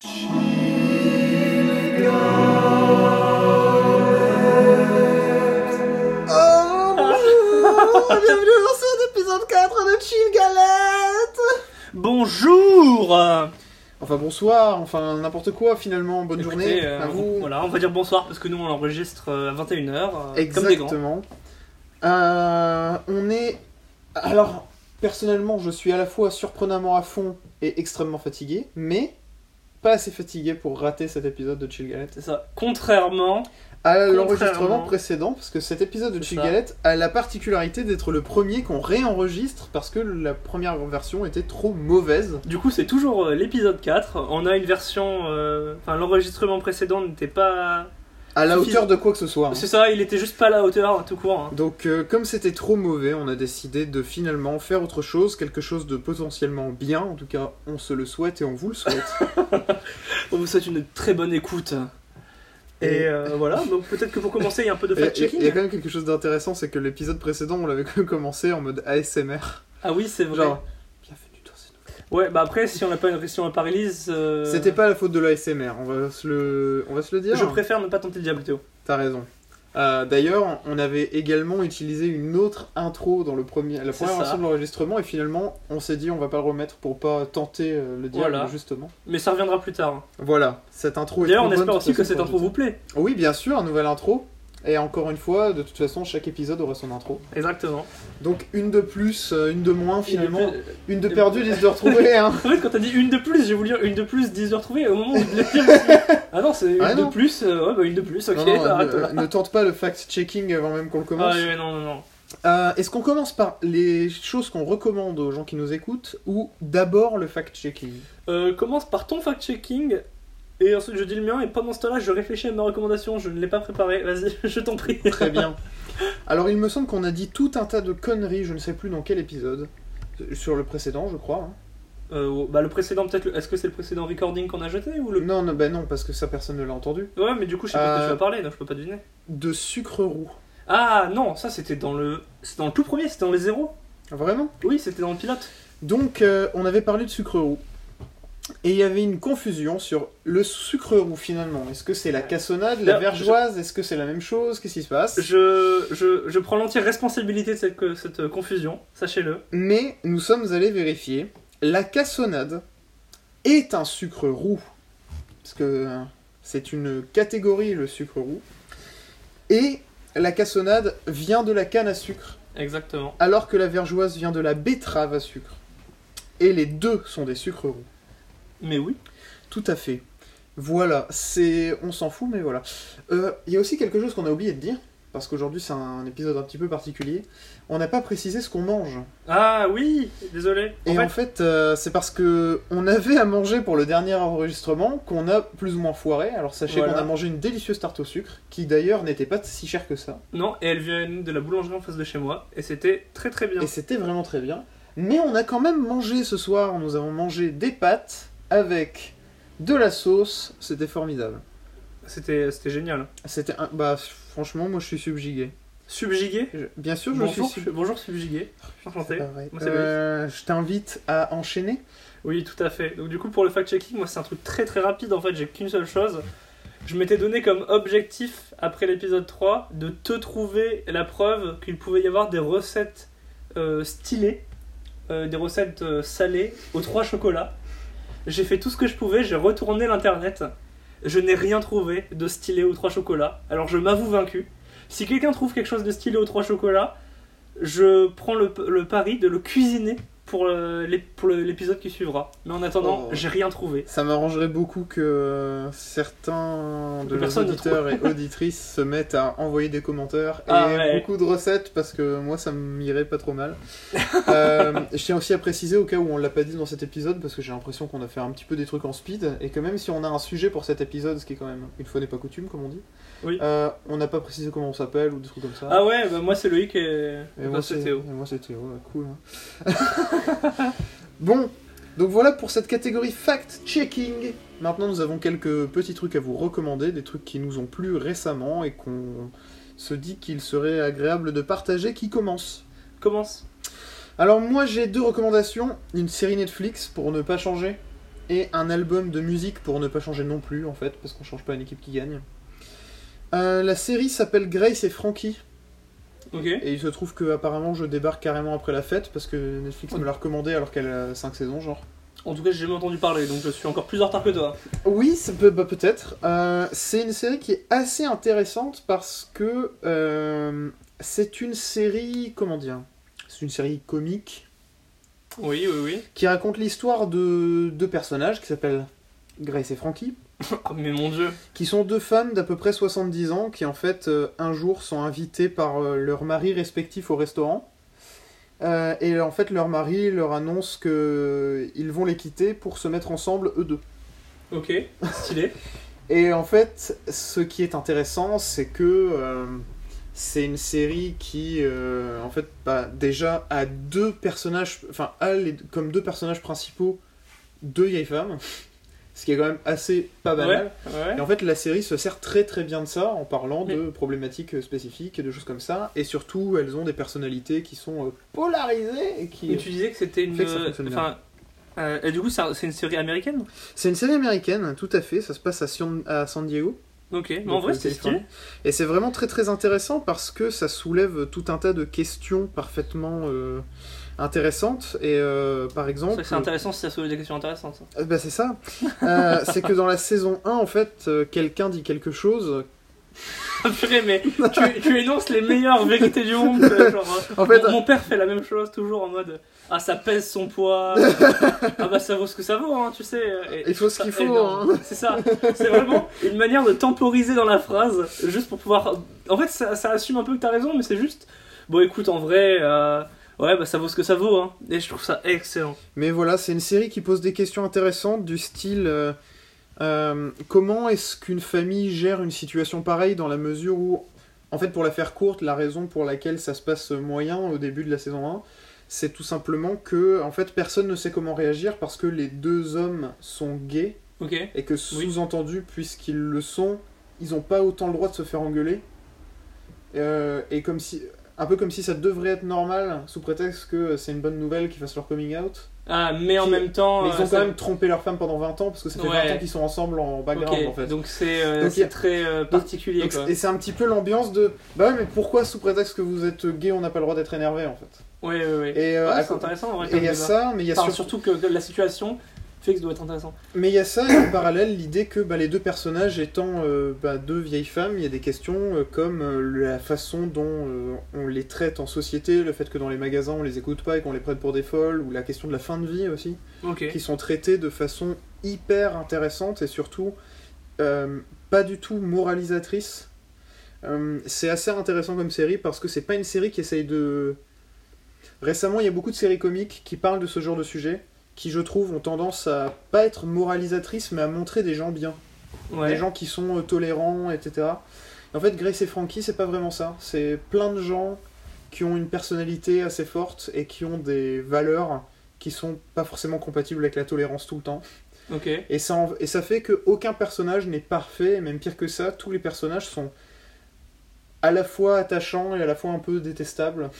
Oh bonjour Bienvenue dans cet épisode 4 de Chill Galette Bonjour Enfin bonsoir, enfin n'importe quoi finalement, bonne Écoutez, journée euh, à vous. Voilà, on va dire bonsoir parce que nous on enregistre euh, à 21h. euh, comme des. Exactement. Euh, on est... Alors, personnellement, je suis à la fois surprenamment à fond et extrêmement fatigué, mais pas assez fatigué pour rater cet épisode de Chill Galette. C'est ça. Contrairement, À l'enregistrement précédent, parce que cet épisode de Chill. Galette a la particularité d'être le premier qu'on réenregistre parce que la première version était trop mauvaise. du coup c'est toujours euh, l'épisode 4. On a une version... euh, Enfin l'enregistrement précédent n'était pas... À la hauteur de quoi que ce soit. hein. C'est ça, il était juste pas à la hauteur tout court. hein. Donc, euh, comme c'était trop mauvais, on a décidé de finalement faire autre chose, quelque chose de potentiellement bien. En tout cas, on se le souhaite et on vous le souhaite. On vous souhaite une très bonne écoute. Et, euh, voilà, donc peut-être que pour commencer il y a un peu de fact-checking. il y a quand même quelque chose d'intéressant, c'est que l'épisode précédent, on l'avait commencé en mode ASMR. Ah oui c'est vrai. Genre, bienvenue dans ce nouvel- Ouais, bah après si on n'a pas, une- si on n'a pas release... euh, C'était pas la faute de l'ASMR, on va se le, on va se le dire. Je préfère ne pas tenter le diable Théo. T'as raison. Euh, D'ailleurs, on avait également utilisé une autre intro dans le premier, la première version de l'enregistrement, et finalement, on s'est dit on va pas le remettre pour pas tenter euh, le diable, Voilà. justement. Mais ça reviendra plus tard. Voilà, cette intro est D'ailleurs, on espère aussi que cette intro vous plaît. Oui, bien sûr, nouvelle intro. Et encore une fois, de toute façon, chaque épisode aura son intro. Exactement. Donc une de plus, euh, une de moins finalement. Une de perdue, dix de retrouvée. Hein. En fait, quand t'as dit une de plus, j'ai voulu dire une de plus, 10 heures trouvées. Au moment où je dit, ah non, c'est une Ah de non. plus, euh, ouais, bah une de plus, ok, Non, non, arrête ne, tente pas le fact-checking avant même qu'on le Ah commence. ouais, non, non, non. Euh, Est-ce qu'on commence par les choses qu'on recommande aux gens qui nous écoutent ou d'abord le fact-checking? Euh, commence par ton fact-checking. Et ensuite, je dis le mien. Et pendant ce temps-là, je réfléchis à ma recommandation. Je ne l'ai pas préparée. Vas-y, je t'en prie. Très bien. Alors il me semble qu'on a dit tout un tas de conneries, je ne sais plus dans quel épisode. Sur le précédent, je crois. hein. Euh, bah, le précédent, peut-être. le- Est-ce que c'est le précédent recording qu'on a jeté ou le. Non, non, bah non, parce que ça personne ne l'a entendu. Ouais, mais du coup, je sais pas de quoi Euh, tu vas parler, donc je peux pas deviner. De sucre roux. Ah non, ça c'était dans le. C'était dans le tout premier, c'était dans les zéros. Vraiment? Oui, c'était dans le pilote. Donc, euh, on avait parlé de sucre roux. Et il y avait une confusion sur le sucre roux finalement. Est-ce que c'est la cassonade, la vergeoise? Est-ce que c'est la même chose? Qu'est-ce qui se passe? Je, je, je prends l'entière responsabilité de cette, cette confusion, sachez-le. Mais nous sommes allés vérifier. La cassonade est un sucre roux. Parce que euh, c'est une catégorie, le sucre roux. Et la cassonade vient de la canne à sucre, Exactement. alors que la vergeoise vient de la betterave à sucre. Et les deux sont des sucres roux. Mais oui. Tout à fait. Voilà, c'est. On s'en fout, mais voilà. Euh, Il y a aussi quelque chose qu'on a oublié de dire, parce qu'aujourd'hui c'est un épisode un petit peu particulier. On n'a pas précisé ce qu'on mange. Ah oui, désolé. En Et fait, en fait, euh, c'est parce que on avait à manger pour le dernier enregistrement qu'on a plus ou moins foiré. Alors sachez Voilà. qu'on a mangé une délicieuse tarte au sucre, qui d'ailleurs n'était pas si chère que ça. non, et elle vient de la boulangerie en face de chez moi, et c'était très très bien. Et c'était vraiment très bien. Mais on a quand même mangé ce soir, nous avons mangé des pâtes avec de la sauce, c'était formidable. C'était c'était génial. C'était un... Bah franchement, moi je suis subjugué. Subjugué Je- Bien sûr, je Bonjour, suis su- bonjour subjugué. Enchanté. Euh, je t'invite à enchaîner. Oui, tout à fait. Donc du coup, pour le fact-checking, moi c'est un truc très très rapide, en fait, j'ai qu'une seule chose. Je m'étais donné comme objectif, après l'épisode 3, de te trouver la preuve qu'il pouvait y avoir des recettes euh, stylées, euh, des recettes salées aux trois chocolats. J'ai fait tout ce que je pouvais, j'ai retourné l'internet. Je n'ai rien trouvé de stylé aux trois chocolats. Alors je m'avoue vaincu. Si quelqu'un trouve quelque chose de stylé aux trois chocolats, je prends le, le pari de le cuisiner pour euh, l'épisode qui suivra. Mais en attendant, Oh. j'ai rien trouvé. Ça m'arrangerait beaucoup que euh, certains de nos auditeurs et auditrices se mettent à envoyer des commentaires et Ah ouais. beaucoup de recettes parce que moi ça m'irait pas trop mal. Euh, je tiens aussi à préciser au cas où on l'a pas dit dans cet épisode parce que j'ai l'impression qu'on a fait un petit peu des trucs en speed et que même si on a un sujet pour cet épisode, ce qui est quand même une fois n'est pas coutume comme on dit, Oui. euh, on n'a pas précisé comment on s'appelle ou des trucs comme ça. Ah ouais, bah moi c'est Loïc et, Et bah, moi, c'est Théo. et moi, c'est Théo, ouais, cool. hein. bon, donc voilà pour cette catégorie fact-checking. Maintenant, nous avons quelques petits trucs à vous recommander, des trucs qui nous ont plu récemment et qu'on se dit qu'il serait agréable de partager. Qui commence? Commence. Alors, moi, j'ai deux recommandations. Une série Netflix pour ne pas changer. et un album de musique pour ne pas changer non plus, en fait, parce qu'on change pas une équipe qui gagne. Euh, la série s'appelle Grace et Frankie, Et il se trouve que apparemment je débarque carrément après la fête, parce que Netflix me l'a recommandé alors qu'elle a 5 saisons, genre. En tout cas, j'ai jamais entendu parler, donc je suis encore plus en retard que toi. Oui, ça peut, bah, peut-être. Euh, c'est une série qui est assez intéressante parce que euh, c'est une série, comment dire C'est une série comique Oui, oui, oui. qui raconte l'histoire de deux personnages qui s'appellent Grace et Frankie, mais mon dieu. qui sont deux femmes d'à peu près 70 ans qui en fait euh, un jour sont invitées par euh, leurs maris respectifs au restaurant. Euh, et en fait leur mari leur annonce que ils vont les quitter pour se mettre ensemble eux deux. Ok, stylé. Et en fait, ce qui est intéressant, c'est que euh, c'est une série qui, en fait, bah, déjà a deux personnages, enfin, a les- comme deux personnages principaux deux vieilles femmes, ce qui est quand même assez pas banal. ouais, ouais. Et en fait, la série se sert très très bien de ça en parlant de problématiques spécifiques et de choses comme ça. Et surtout, elles ont des personnalités qui sont euh, polarisées et qui. Et tu disais que c'était une. Enfin. euh, et du coup, c'est une série américaine? C'est une série américaine, tout à fait. Ça se passe à, Sion- à San Diego. Ok, mais en vrai, euh, c'est stylé. Et c'est vraiment très très intéressant parce que ça soulève tout un tas de questions parfaitement euh, intéressantes. Et euh, par exemple. c'est intéressant si ça soulève des questions intéressantes. Euh, bah, c'est ça. Euh, c'est que dans la saison 1, en fait, euh, quelqu'un dit quelque chose. Ah, purée, mais tu, tu énonces les meilleures vérités du monde. Genre, euh, En fait, mon, mon père fait la même chose, toujours en mode Ah, ça pèse son poids. ah, bah, ça vaut ce que ça vaut, hein, tu sais. Et- Il faut ce qu'il faut, hein. C'est ça. C'est vraiment une manière de temporiser dans la phrase, juste pour pouvoir. En fait, ça, ça assume un peu que t'as raison, mais c'est juste. Bon, écoute, en vrai. Ouais, bah ça vaut ce que ça vaut, hein. Et je trouve ça excellent. Mais voilà, c'est une série qui pose des questions intéressantes du style. euh, euh, comment est-ce qu'une famille gère une situation pareille dans la mesure où, en fait, pour la faire courte, la raison pour laquelle ça se passe moyen au début de la saison 1, c'est tout simplement que, en fait, personne ne sait comment réagir parce que les deux hommes sont gays Ok. et que sous-entendu, puisqu'ils le sont, ils n'ont pas autant le droit de se faire engueuler. Euh, et comme si, un peu comme si ça devrait être normal, sous prétexte que c'est une bonne nouvelle qu'ils fassent leur coming out. Ah, mais en même temps. Mais ils euh, ont ça- quand même trompé leur femme pendant 20 ans, parce que ça fait Ouais. 20 ans qu'ils sont ensemble en background en fait. donc c'est euh, a- très euh, particulier Donc, quoi. et c'est un petit peu l'ambiance de bah ouais, mais pourquoi sous prétexte que vous êtes gay, on n'a pas le droit d'être énervé en fait? Ouais, ouais, ouais. Et euh, Ouais, c'est intéressant en vrai. et il y a ça, mais il y a Enfin, surtout surtout que la situation fait que ça doit être intéressant. Mais il y a ça, et en parallèle, l'idée que bah, les deux personnages étant euh, bah, deux vieilles femmes, il y a des questions euh, comme euh, la façon dont on les traite en société, le fait que dans les magasins on les écoute pas et qu'on les prenne pour des folles, ou la question de la fin de vie aussi, qui sont traitées de façon hyper intéressante et surtout pas du tout moralisatrice. C'est assez intéressant comme série parce que c'est pas une série qui essaye de. Récemment, il y a beaucoup de séries comiques qui parlent de ce genre de sujet, qui je trouve ont tendance à pas être moralisatrices mais à montrer des gens bien, Ouais. des gens qui sont euh, tolérants, etc. Et en fait, Grace et Frankie, c'est pas vraiment ça. C'est plein de gens qui ont une personnalité assez forte et qui ont des valeurs qui sont pas forcément compatibles avec la tolérance tout le temps. Et ça, en- et ça fait que aucun personnage n'est parfait, et même pire que ça, tous les personnages sont à la fois attachants et à la fois un peu détestables.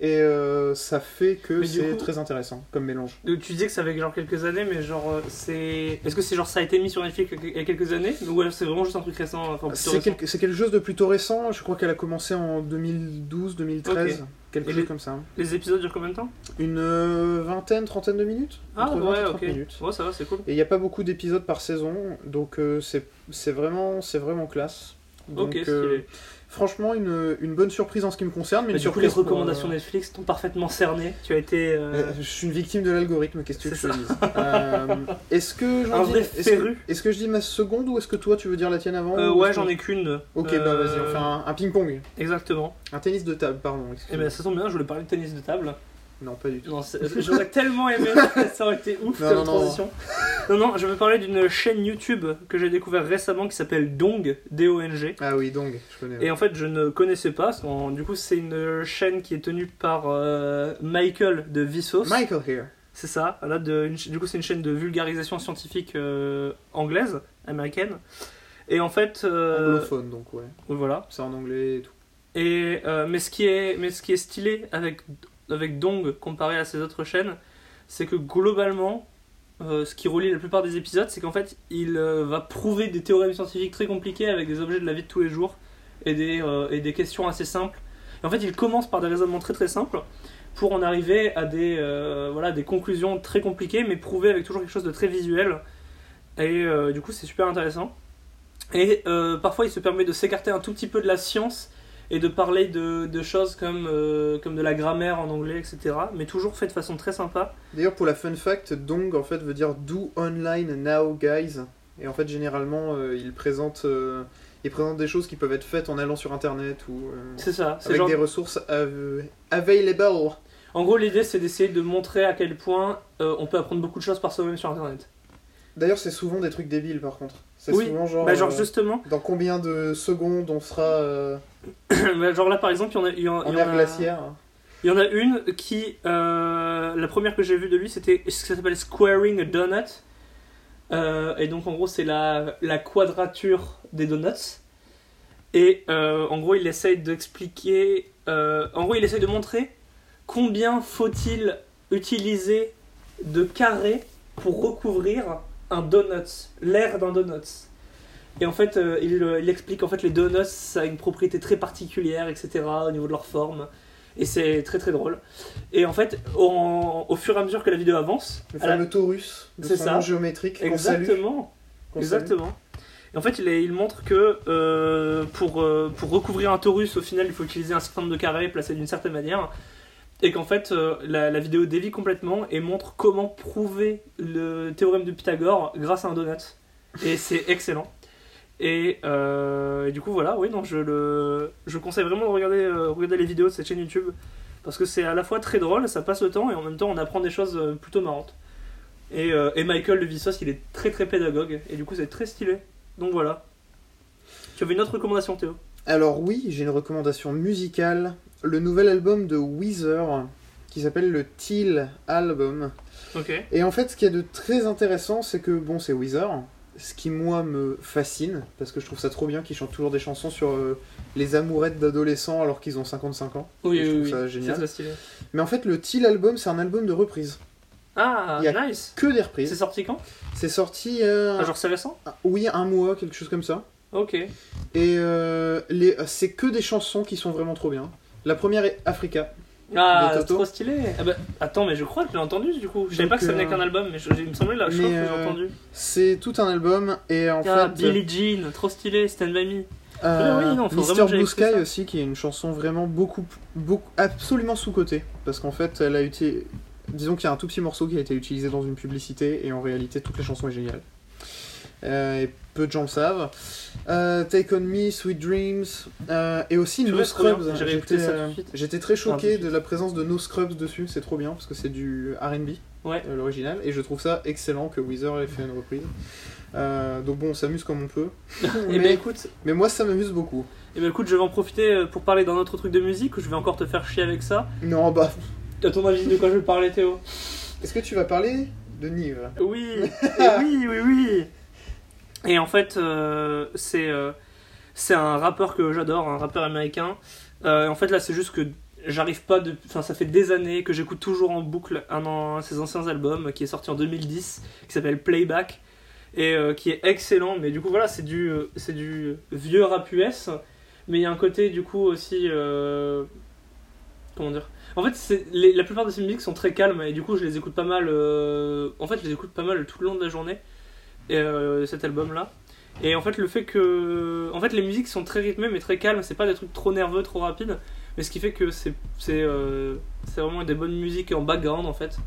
Et euh, ça fait que c'est très intéressant comme mélange. Donc, tu disais que ça fait genre quelques années, mais genre euh, c'est. Est-ce que c'est genre ça a été mis sur Netflix il y a quelques années ou alors c'est vraiment juste un truc récent enfin, C'est quelque, quelque chose de plutôt récent, je crois qu'elle a commencé en 2012-2013, Ok. quelque Et chose les- comme ça. Les épisodes durent combien de temps? Une euh, vingtaine, trentaine de minutes? Ah Entre 20 et ouais, 30 ok. minutes. Ouais, ça va, c'est cool. Et il n'y a pas beaucoup d'épisodes par saison, donc euh, c'est vraiment, vraiment classe. Donc, ok, euh, stylé. Franchement, une, une bonne surprise en ce qui me concerne, mais Mais coup, les pour, recommandations euh, Netflix t'ont parfaitement cerné. Tu as été euh, euh, je suis une victime de l'algorithme, qu'est-ce que dise Euh, Est-ce que j'en dis, est-ce que, je dis ma seconde ou est-ce que toi tu veux dire la tienne avant ou ouais, j'en ai qu'une. Ok, bah vas-y, on fait un, un ping-pong. Exactement. Un tennis de table, pardon. Et excuse-moi. ben ça tombe bien, je voulais parler de tennis de table. Non, pas du tout. Non, j'aurais tellement aimé, ça aurait été ouf Non, comme non, non. transition. Non. non, je veux parler d'une chaîne YouTube que j'ai découvert récemment qui s'appelle Dong, D-O-N-G. Ah oui, donc, je connais. Et en fait, je ne connaissais pas, du coup, c'est une chaîne qui est tenue par euh, Michael de Vsauce. Michael here. C'est ça, là, de, du coup, c'est une chaîne de vulgarisation scientifique euh, anglaise, américaine. Et en fait. euh, Anglophone, donc ouais. voilà. C'est en anglais et tout. Et, euh, mais, ce qui est, mais ce qui est stylé avec, avec Dong comparé à ces autres chaînes, c'est que globalement, euh, ce qui relie la plupart des épisodes, c'est qu'en fait, il euh, va prouver des théorèmes scientifiques très compliqués avec des objets de la vie de tous les jours et des, euh, et des questions assez simples. En fait, il commence par des raisonnements très très simples pour en arriver à des, voilà, des conclusions très compliquées, mais prouvées avec toujours quelque chose de très visuel. Et du coup, c'est super intéressant. Et parfois, il se permet de s'écarter un tout petit peu de la science et de parler de, de choses comme, euh, comme de la grammaire en anglais, etc. Mais toujours fait de façon très sympa. D'ailleurs, pour la fun fact, Dong en fait veut dire do online now, guys. Et en fait, généralement, euh, il présente, euh, il présente des choses qui peuvent être faites en allant sur internet ou euh, C'est ça. C'est avec genre- des ressources av- available. En gros, l'idée, c'est d'essayer de montrer à quel point euh, on peut apprendre beaucoup de choses par soi-même sur Internet. D'ailleurs, c'est souvent des trucs débiles par contre. C'est Oui, souvent genre. Bah, genre, justement, Dans combien de secondes on sera genre là, par exemple, il y en a, il y en- il y en air a- glaciaire il y en a une qui, euh, la première que j'ai vue de lui, c'était ce que ça s'appelle Squaring a Donut. Euh, et donc, en gros, c'est la, la quadrature des donuts. Et euh, en gros, il essaye d'expliquer. en gros, il essaye de montrer combien faut-il utiliser de carrés pour recouvrir un donut, l'air d'un donut. Et en fait, euh, il, il explique en fait les donuts, ça a une propriété très particulière, etc. au niveau de leur forme. Et c'est très très drôle. Et en fait, au, au fur et à mesure que la vidéo avance, Le la- fameux C'est son ça. géométrique exactement, salue. exactement. Et en fait, il, est- il montre que euh, pour, euh, pour recouvrir un torus, au final, il faut utiliser un certain nombre de carrés placés d'une certaine manière. Et qu'en fait, euh, la, la vidéo dévie complètement et montre comment prouver le théorème de Pythagore grâce à un donut. Et c'est excellent. Et, euh, et du coup, voilà, oui, non, je, le, je conseille vraiment de regarder, euh, regarder les vidéos de cette chaîne YouTube. Parce que c'est à la fois très drôle, ça passe le temps, et en même temps, on apprend des choses euh, plutôt marrantes. Et, euh, et Michael de Vsauce, il est très très pédagogue, et du coup, c'est très stylé. Donc voilà. Tu avais une autre recommandation, Théo? Alors oui, j'ai une recommandation musicale. Le nouvel album de Weezer qui s'appelle le Teal Album. Ok. Et en fait, ce qu'il y a de très intéressant, c'est que bon, c'est Weezer. Ce qui moi me fascine, parce que je trouve ça trop bien qu'ils chantent toujours des chansons sur euh, les amourettes d'adolescents alors qu'ils ont 55 ans. Oui, je oui, trouve oui. ça C'est génial. stylé. Mais en fait, le Teal Album, c'est un album de reprises. Ah, Il y a- nice. Que des C'est reprises. sorti quand? C'est sorti, euh, Ah, genre c'est récent? oui, un mois, quelque chose comme ça. Ok. Et euh, les, c'est que des chansons qui sont vraiment trop bien. La première est Africa. Ah, De Toto. trop stylé. Ah bah, attends, mais je crois que je l'ai entendu du coup. Je savais Donc, pas que ça venait euh, qu'un album, mais je- il me semblait là, je crois que j'ai euh, entendu. C'est tout un album et en Ah, fait, Billie Jean, trop stylé, Stand By Me. euh, oui, non, j'aille Blue Sky aussi, qui est une chanson vraiment beaucoup, beaucoup, absolument sous cotée, parce qu'en fait, elle a été, disons qu'il y a un tout petit morceau qui a été utilisé dans une publicité et en réalité, toute la chanson est géniale. Euh, et peu de gens le savent. Euh, Take on Me, Sweet Dreams, euh, et aussi No. Scrubs. J'étais très choqué de la présence de No Scrubs dessus, c'est trop bien parce que c'est du RB. Ouais. l'original, et je trouve ça excellent que Weezer ait fait une reprise. Euh, donc bon, on s'amuse comme on peut. Mais, ben écoute, mais moi, ça m'amuse beaucoup. et ben écoute, je vais en profiter pour parler d'un autre truc de musique ou je vais encore te faire chier avec ça? Non, bah, À ton avis, de quoi je vais parler, Théo? Est-ce que tu vas parler de Nive? Oui, et oui, oui, oui. Et en fait, euh, c'est euh, c'est un rappeur que j'adore, un rappeur américain. Euh, en fait, là, c'est juste que j'arrive pas de. Enfin, ça fait des années que j'écoute toujours en boucle un de ses anciens albums qui est sorti en 2010, qui s'appelle Playback et qui est excellent. Mais du coup, voilà, c'est du du vieux rap US, mais il y a un côté du coup aussi. comment dire? En fait, la plupart de ces musiques sont très calmes et du coup, je les écoute pas mal. En fait, je les écoute pas mal tout le long de la journée. Euh, cet album-là. Et en fait, le fait que. En fait, les musiques sont très rythmées mais très calmes. C'est pas des trucs trop nerveux, trop rapides. Mais ce qui fait que c'est euh, vraiment des bonnes musiques en background en fait.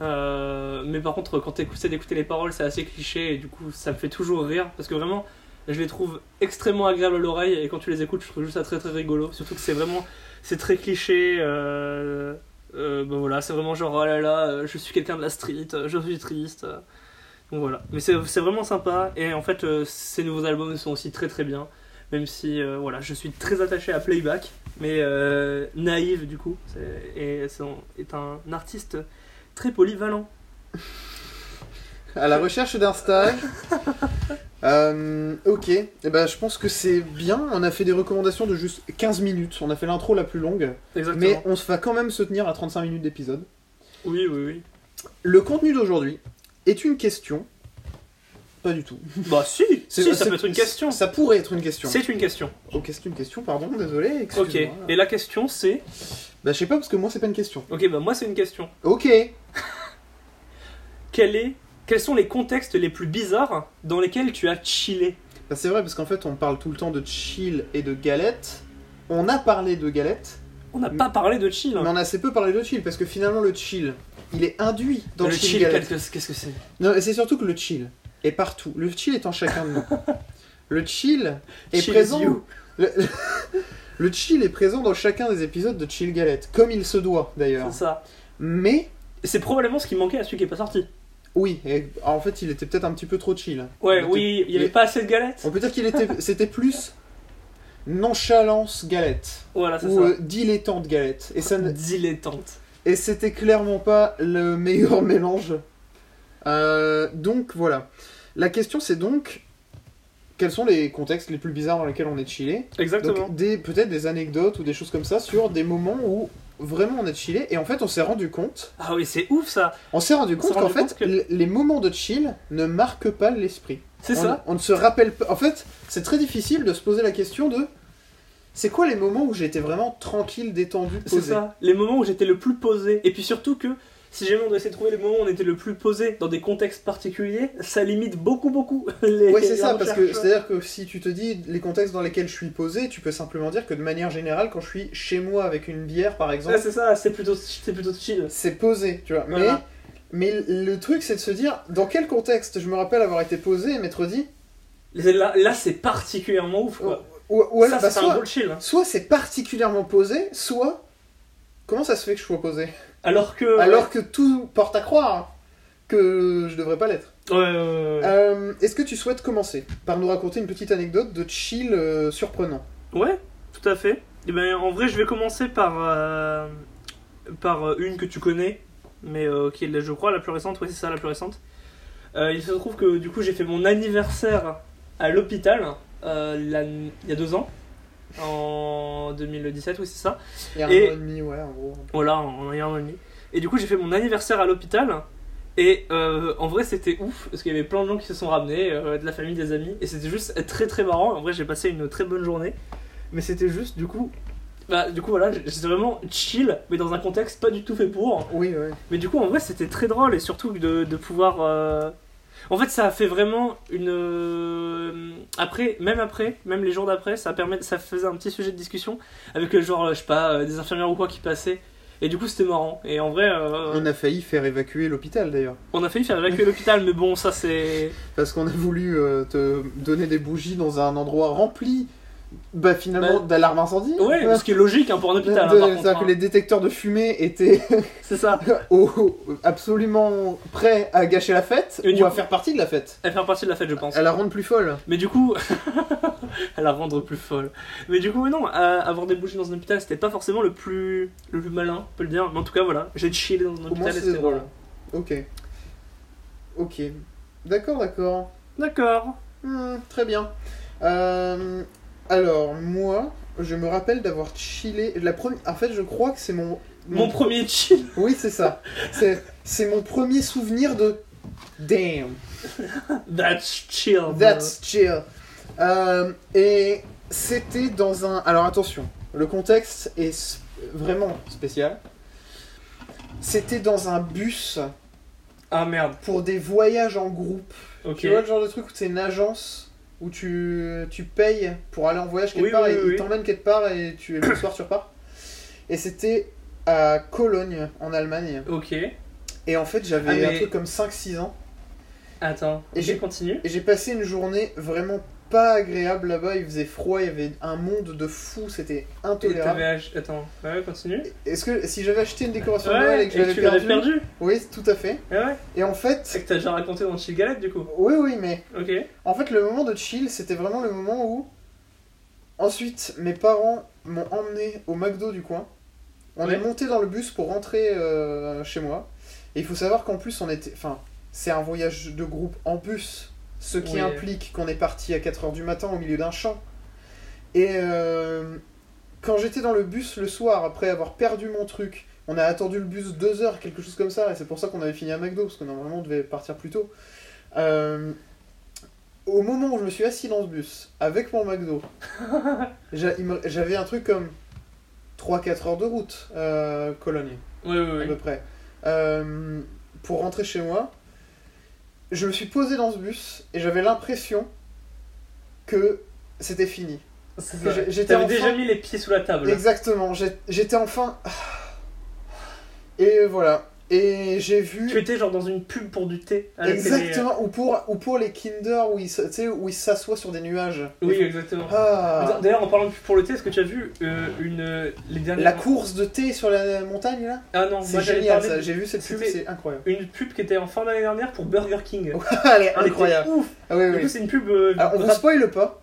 Euh, mais par contre, quand tu essaies d'écouter les paroles, c'est assez cliché et du coup, ça me fait toujours rire parce que vraiment, je les trouve extrêmement agréables à l'oreille et quand tu les écoutes, je trouve juste ça très très rigolo. Surtout que c'est vraiment, c'est très cliché. Euh, euh, ben voilà, c'est vraiment genre oh là là, euh, je suis quelqu'un de la street, je suis triste. Donc voilà, mais c'est vraiment sympa et en fait, euh, ces nouveaux albums sont aussi très très bien. Même si euh, voilà, je suis très attaché à Playback, mais euh, naïve du coup, c'est- et c'est un- est un artiste très polyvalent. À la recherche d'un stage. Ok, eh ben, je pense que c'est bien. On a fait des recommandations de juste 15 minutes. On a fait l'intro la plus longue. Exactement. Mais on se va quand même se tenir à 35 minutes d'épisode. Oui, oui, oui. Le contenu d'aujourd'hui, est une question. Pas du tout. Bah si, si, ça peut être une question. Ça pourrait être une question. C'est une question. Ok, c'est une question, pardon, désolé. Ok. Et la question c'est. Bah, je sais pas parce que moi, c'est pas une question. Ok, bah moi c'est une question. Ok. Quel est... Quels sont les contextes les plus bizarres dans lesquels tu as chillé? Bah, c'est vrai parce qu'en fait, on parle tout le temps de chill et de galette. On a parlé de galette, On n'a pas parlé de chill. hein. mais on a assez peu parlé de chill parce que finalement, le chill, il est induit dans le le, chill, chill, galette. qu'est-ce que c'est? Non, et c'est surtout que le chill est partout. Le chill est en chacun de nous. Le chill est Chill présent. is you. Le, le chill est présent dans chacun des épisodes de Chill Galette, comme il se doit d'ailleurs. C'est ça. Mais C'est probablement ce qui manquait à celui qui est pas sorti. oui, et en fait, il était peut-être un petit peu trop chill. Ouais, Il était- oui, il y avait il- pas assez de galettes. On peut dire qu'il était, c'était plus nonchalance galette Voilà, c'est ou ça. euh, dilettante galette. Et ça, ne- Dilettante. et c'était clairement pas le meilleur mélange. Euh, donc voilà. La question c'est donc quels sont les contextes les plus bizarres dans lesquels on est chillé Exactement. Donc des peut-être des anecdotes ou des choses comme ça sur des moments où vraiment on est chillé et en fait on s'est rendu compte, Ah oui, c'est ouf ça. on s'est rendu On compte qu'en fait que- les moments de chill ne marquent pas l'esprit. C'est ça. On ne se rappelle pas. En fait, c'est très difficile de se poser la question de c'est quoi les moments où j'étais vraiment tranquille, détendu, C'est posé? ça. Les moments où j'étais le plus posé. Et puis surtout que si jamais on doit essayer de trouver les moments où on était le plus posé dans des contextes particuliers, ça limite beaucoup, beaucoup les. Ouais, c'est ça, parce que c'est-à-dire que si tu te dis les contextes dans lesquels je suis posé, tu peux simplement dire que de manière générale, quand je suis chez moi avec une bière par exemple, Ouais, c'est ça, c'est plutôt, c'est plutôt chill. c'est posé, tu vois. Voilà. Mais, mais le truc, c'est de se dire dans quel contexte je me rappelle avoir été posé et m'être dit, Là, là c'est particulièrement ouf quoi. ou, ou alors, ça, bah, c'est un soit, soit c'est particulièrement posé, soit comment ça se fait que je sois posé? Alors que. Alors que tout porte à croire que je devrais pas l'être. Ouais, ouais, ouais. Euh, Est-ce que tu souhaites commencer par nous raconter une petite anecdote de chill euh, surprenant? Ouais, tout à fait. Et ben, en vrai, je vais commencer par, euh, par une que tu connais, mais euh, qui est, je crois, la plus récente. Oui, c'est ça, la plus récente. Euh, il se trouve que du coup, j'ai fait mon anniversaire à l'hôpital euh, il y a deux ans, en 2017, oui, c'est ça. Il y a un Et- an et demi, ouais, en gros. Voilà, en ayant un an et demi. Et du coup, j'ai fait mon anniversaire à l'hôpital. Et euh, en vrai, c'était ouf parce qu'il y avait plein de gens qui se sont ramenés, euh, de la famille, des amis. Et c'était juste très très marrant. En vrai, j'ai passé une très bonne journée. Mais c'était juste, du coup. Bah, du coup, voilà, j'étais vraiment chill, mais dans un contexte pas du tout fait pour. Oui, oui. Mais du coup, en vrai, c'était très drôle et surtout de, de pouvoir. euh, En fait, ça a fait vraiment une. euh, Après, même après, même les jours d'après, ça, permet... ça faisait un petit sujet de discussion avec, euh, genre, je sais pas, des infirmières ou quoi qui passaient. Et du coup, c'était marrant. Et en vrai, euh, On a failli faire évacuer l'hôpital d'ailleurs. on a failli faire évacuer l'hôpital, mais bon, ça c'est. Parce qu'on a voulu euh, te donner des bougies dans un endroit rempli, bah finalement, Bah, d'alarme incendie. Ouais, ce qui est logique hein, pour un hôpital. hein, contre, C'est-à-dire hein. que les détecteurs de fumée étaient C'est ça. au- absolument prêts à gâcher la fête Et ou à faire partie de la fête. Elle fait partie de la fête, je pense. À la rendre plus folle. Mais du coup, à la rendre plus folle. Mais du coup, non, euh, avoir des bougies dans un hôpital, c'était pas forcément le plus, le plus malin, on peut le dire. Mais en tout cas, voilà, j'ai chillé dans un hôpital et c'est c'était drôle. drôle. Ok. Ok. D'accord, d'accord. D'accord. Hmm, très bien. Euh, alors, moi, je me rappelle d'avoir chillé. La première... En fait, je crois que c'est mon. Mon premier chill. Oui, c'est ça. C'est c'est mon premier souvenir de. Damn, That's chill. that's chill. Euh, et c'était dans un. Alors attention, le contexte est vraiment spécial. C'était dans un bus Ah merde. pour des voyages en groupe. Ok. Tu vois le genre de truc où c'est une agence où tu, tu payes pour aller en voyage quelque Oui, part oui, et oui, ils t'emmènent quelque part et tu, le soir tu repars. Et c'était à Cologne en Allemagne. Ok. Et en fait j'avais Ah, mais- un truc comme 5-6 ans. Attends. Et j'ai continué. Et j'ai passé une journée vraiment pas agréable là-bas. Il faisait froid, il y avait un monde de fou, c'était intolérable. ach- Attends. Ouais, continue. Est-ce que si j'avais acheté une décoration de Noël Ouais, et que l'avais perdu, perdu. Oui, tout à fait. Ouais, ouais. Et en C'est fait, que t'as déjà raconté dans Chill Galette du coup. oui, oui, mais Ok. En fait, le moment de chill, c'était vraiment le moment où. Ensuite, mes parents m'ont emmené au McDo du coin. On Ouais. est monté dans le bus pour rentrer euh, chez moi. Et il faut savoir qu'en plus, on était. Enfin, c'est un voyage de groupe en bus. Ce qui Oui. implique qu'on est parti à 4h du matin au milieu d'un champ. Et euh, quand j'étais dans le bus le soir, après avoir perdu mon truc, On a attendu le bus deux heures, quelque chose comme ça, et c'est pour ça qu'on avait fini à McDo, parce que normalement on devait partir plus tôt. Euh, au moment où je me suis assis dans ce bus, avec mon McDo, j'avais un truc comme 3-4 heures de route, euh, Cologne, Oui, oui, à peu près. Pour rentrer chez moi, je me suis posé dans ce bus, et j'avais l'impression que c'était fini. J'étais T'avais enfin- déjà mis les pieds sous la table. Exactement, j'étais enfin... Et voilà. Et j'ai vu... Tu étais genre dans une pub pour du thé à. Exactement, ou pour, ou pour les Kinder où ils, s'assoient sur des nuages. Oui, exactement. Ah, D'ailleurs, en parlant de pub pour le thé, est-ce que tu as vu euh, une les dernières la course de thé sur la montagne là? Ah non, C'est génial ça, j'ai vu cette pub, c'est incroyable. une pub qui était en fin d'année dernière pour Burger King. Elle est Elle était incroyable. ouf. Ah oui, Du coup, oui. c'est une pub. euh, Alors, on rap- spoile pas,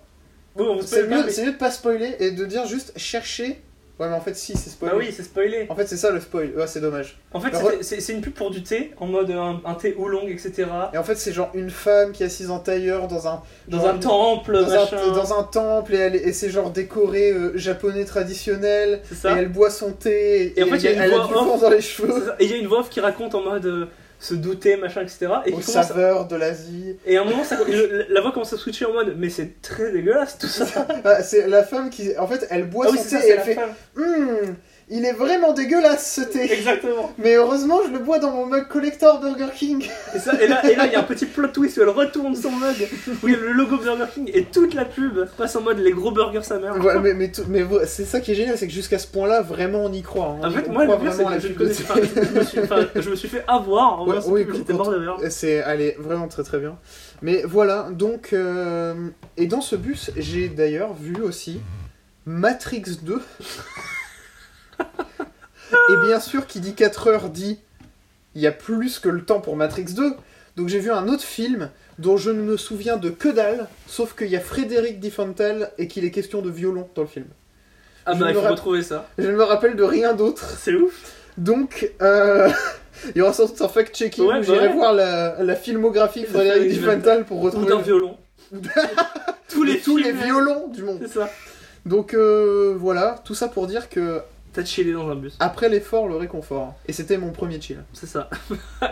Oui, c'est mieux, mais- c'est mieux de pas spoiler et de dire juste chercher. Ouais, mais en fait, si, c'est spoilé. Bah oui, c'est spoilé. En fait, c'est ça le spoil, ouais, c'est dommage. En fait, c'est une pub pour du thé, en mode un, un thé oolong, etc. Et en fait, c'est genre une femme qui est assise en tailleur dans un, Dans un temple, dans, machin. un, dans un temple et, elle, et c'est genre décoré euh, japonais traditionnel. C'est Et ça. elle boit son thé. Et en fait, il y a une elle voix off. dans les cheveux. Et il y a une voix off qui raconte en mode euh, se douter, machin, etc. Et, Aux à- saveurs de l'Asie. et à un moment, ça- la voix commence à switcher en mode mais c'est très dégueulasse tout ça. Ah, c'est la femme qui. En fait, elle boit Ah oui, son thé ça, et elle fait femme. Il est vraiment dégueulasse ce thé. Exactement. Mais heureusement, je le bois dans mon mug collector Burger King. Et, ça, et là, et là, il y a un petit plot twist où elle retourne son mug, où il y a le logo Burger King et toute la pub passe en mode les gros burgers sa mère. Ouais, mais mais, tout- mais c'est ça qui est génial, c'est que jusqu'à ce point-là, vraiment, on y croit. hein. En fait, On moi, le pire, c'est que la je, connaissais pas. je, me suis, enfin, je me suis fait avoir en Ouais, oui, j'étais mort de. C'est, elle est vraiment très très bien. Mais voilà, donc. euh, et dans ce bus, j'ai d'ailleurs vu aussi Matrix 2. Et bien sûr, qui dit 4 heures dit il y a plus que le temps pour Matrix 2. Donc j'ai vu un autre film dont je ne me souviens de que dalle, sauf qu'il y a Frédéric Diffentel et qu'il est question de violon dans le film. Ah je bah, il faut retrouver ça. Je ne me rappelle de rien d'autre. C'est ouf. Donc, euh, il y aura sans doute un fact-checking Ouais, bah j'irai ouais. voir la, la filmographie de Frédéric Diffental pour Ou retrouver d'un violon. tous les, tous les violons du monde. C'est ça. Donc euh, voilà, tout ça pour dire que T'as chillé dans un bus. après l'effort, le réconfort. Et c'était mon premier chill. C'est ça.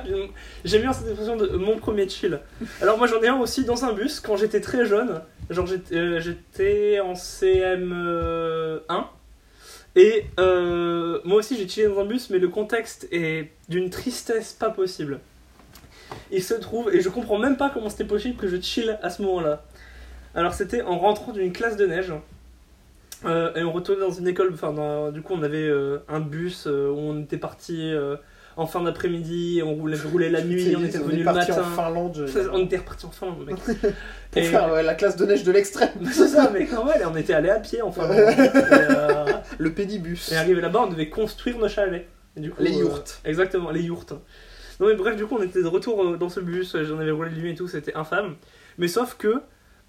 J'aime bien cette expression de mon premier chill. Alors moi j'en ai un aussi dans un bus quand j'étais très jeune. Genre j'étais euh, en CM1. Et euh, moi aussi j'ai chillé dans un bus, mais le contexte est d'une tristesse pas possible. Il se trouve, et je comprends même pas comment c'était possible que je chill à ce moment-là. Alors c'était en rentrant d'une classe de neige. Euh, et on retournait dans une école, enfin dans- du coup on avait euh, un bus euh, où on était parti en fin d'après-midi, on roulait, roulait la nuit, on était revenu le matin. en Finlande. On était reparti en Finlande, mec. Pour Et- faire euh, la classe de neige de l'extrême. C'est ça, mec, normal, et on était allé à pied en Finlande. et, Le pédibus. et arrivé là-bas, on devait construire nos chalets. Et du coup, Les yourtes. exactement, les yourtes. Non mais bref, du coup, on était de retour dans ce bus, j'en avais roulé de nuit et tout, c'était infâme. Mais sauf que,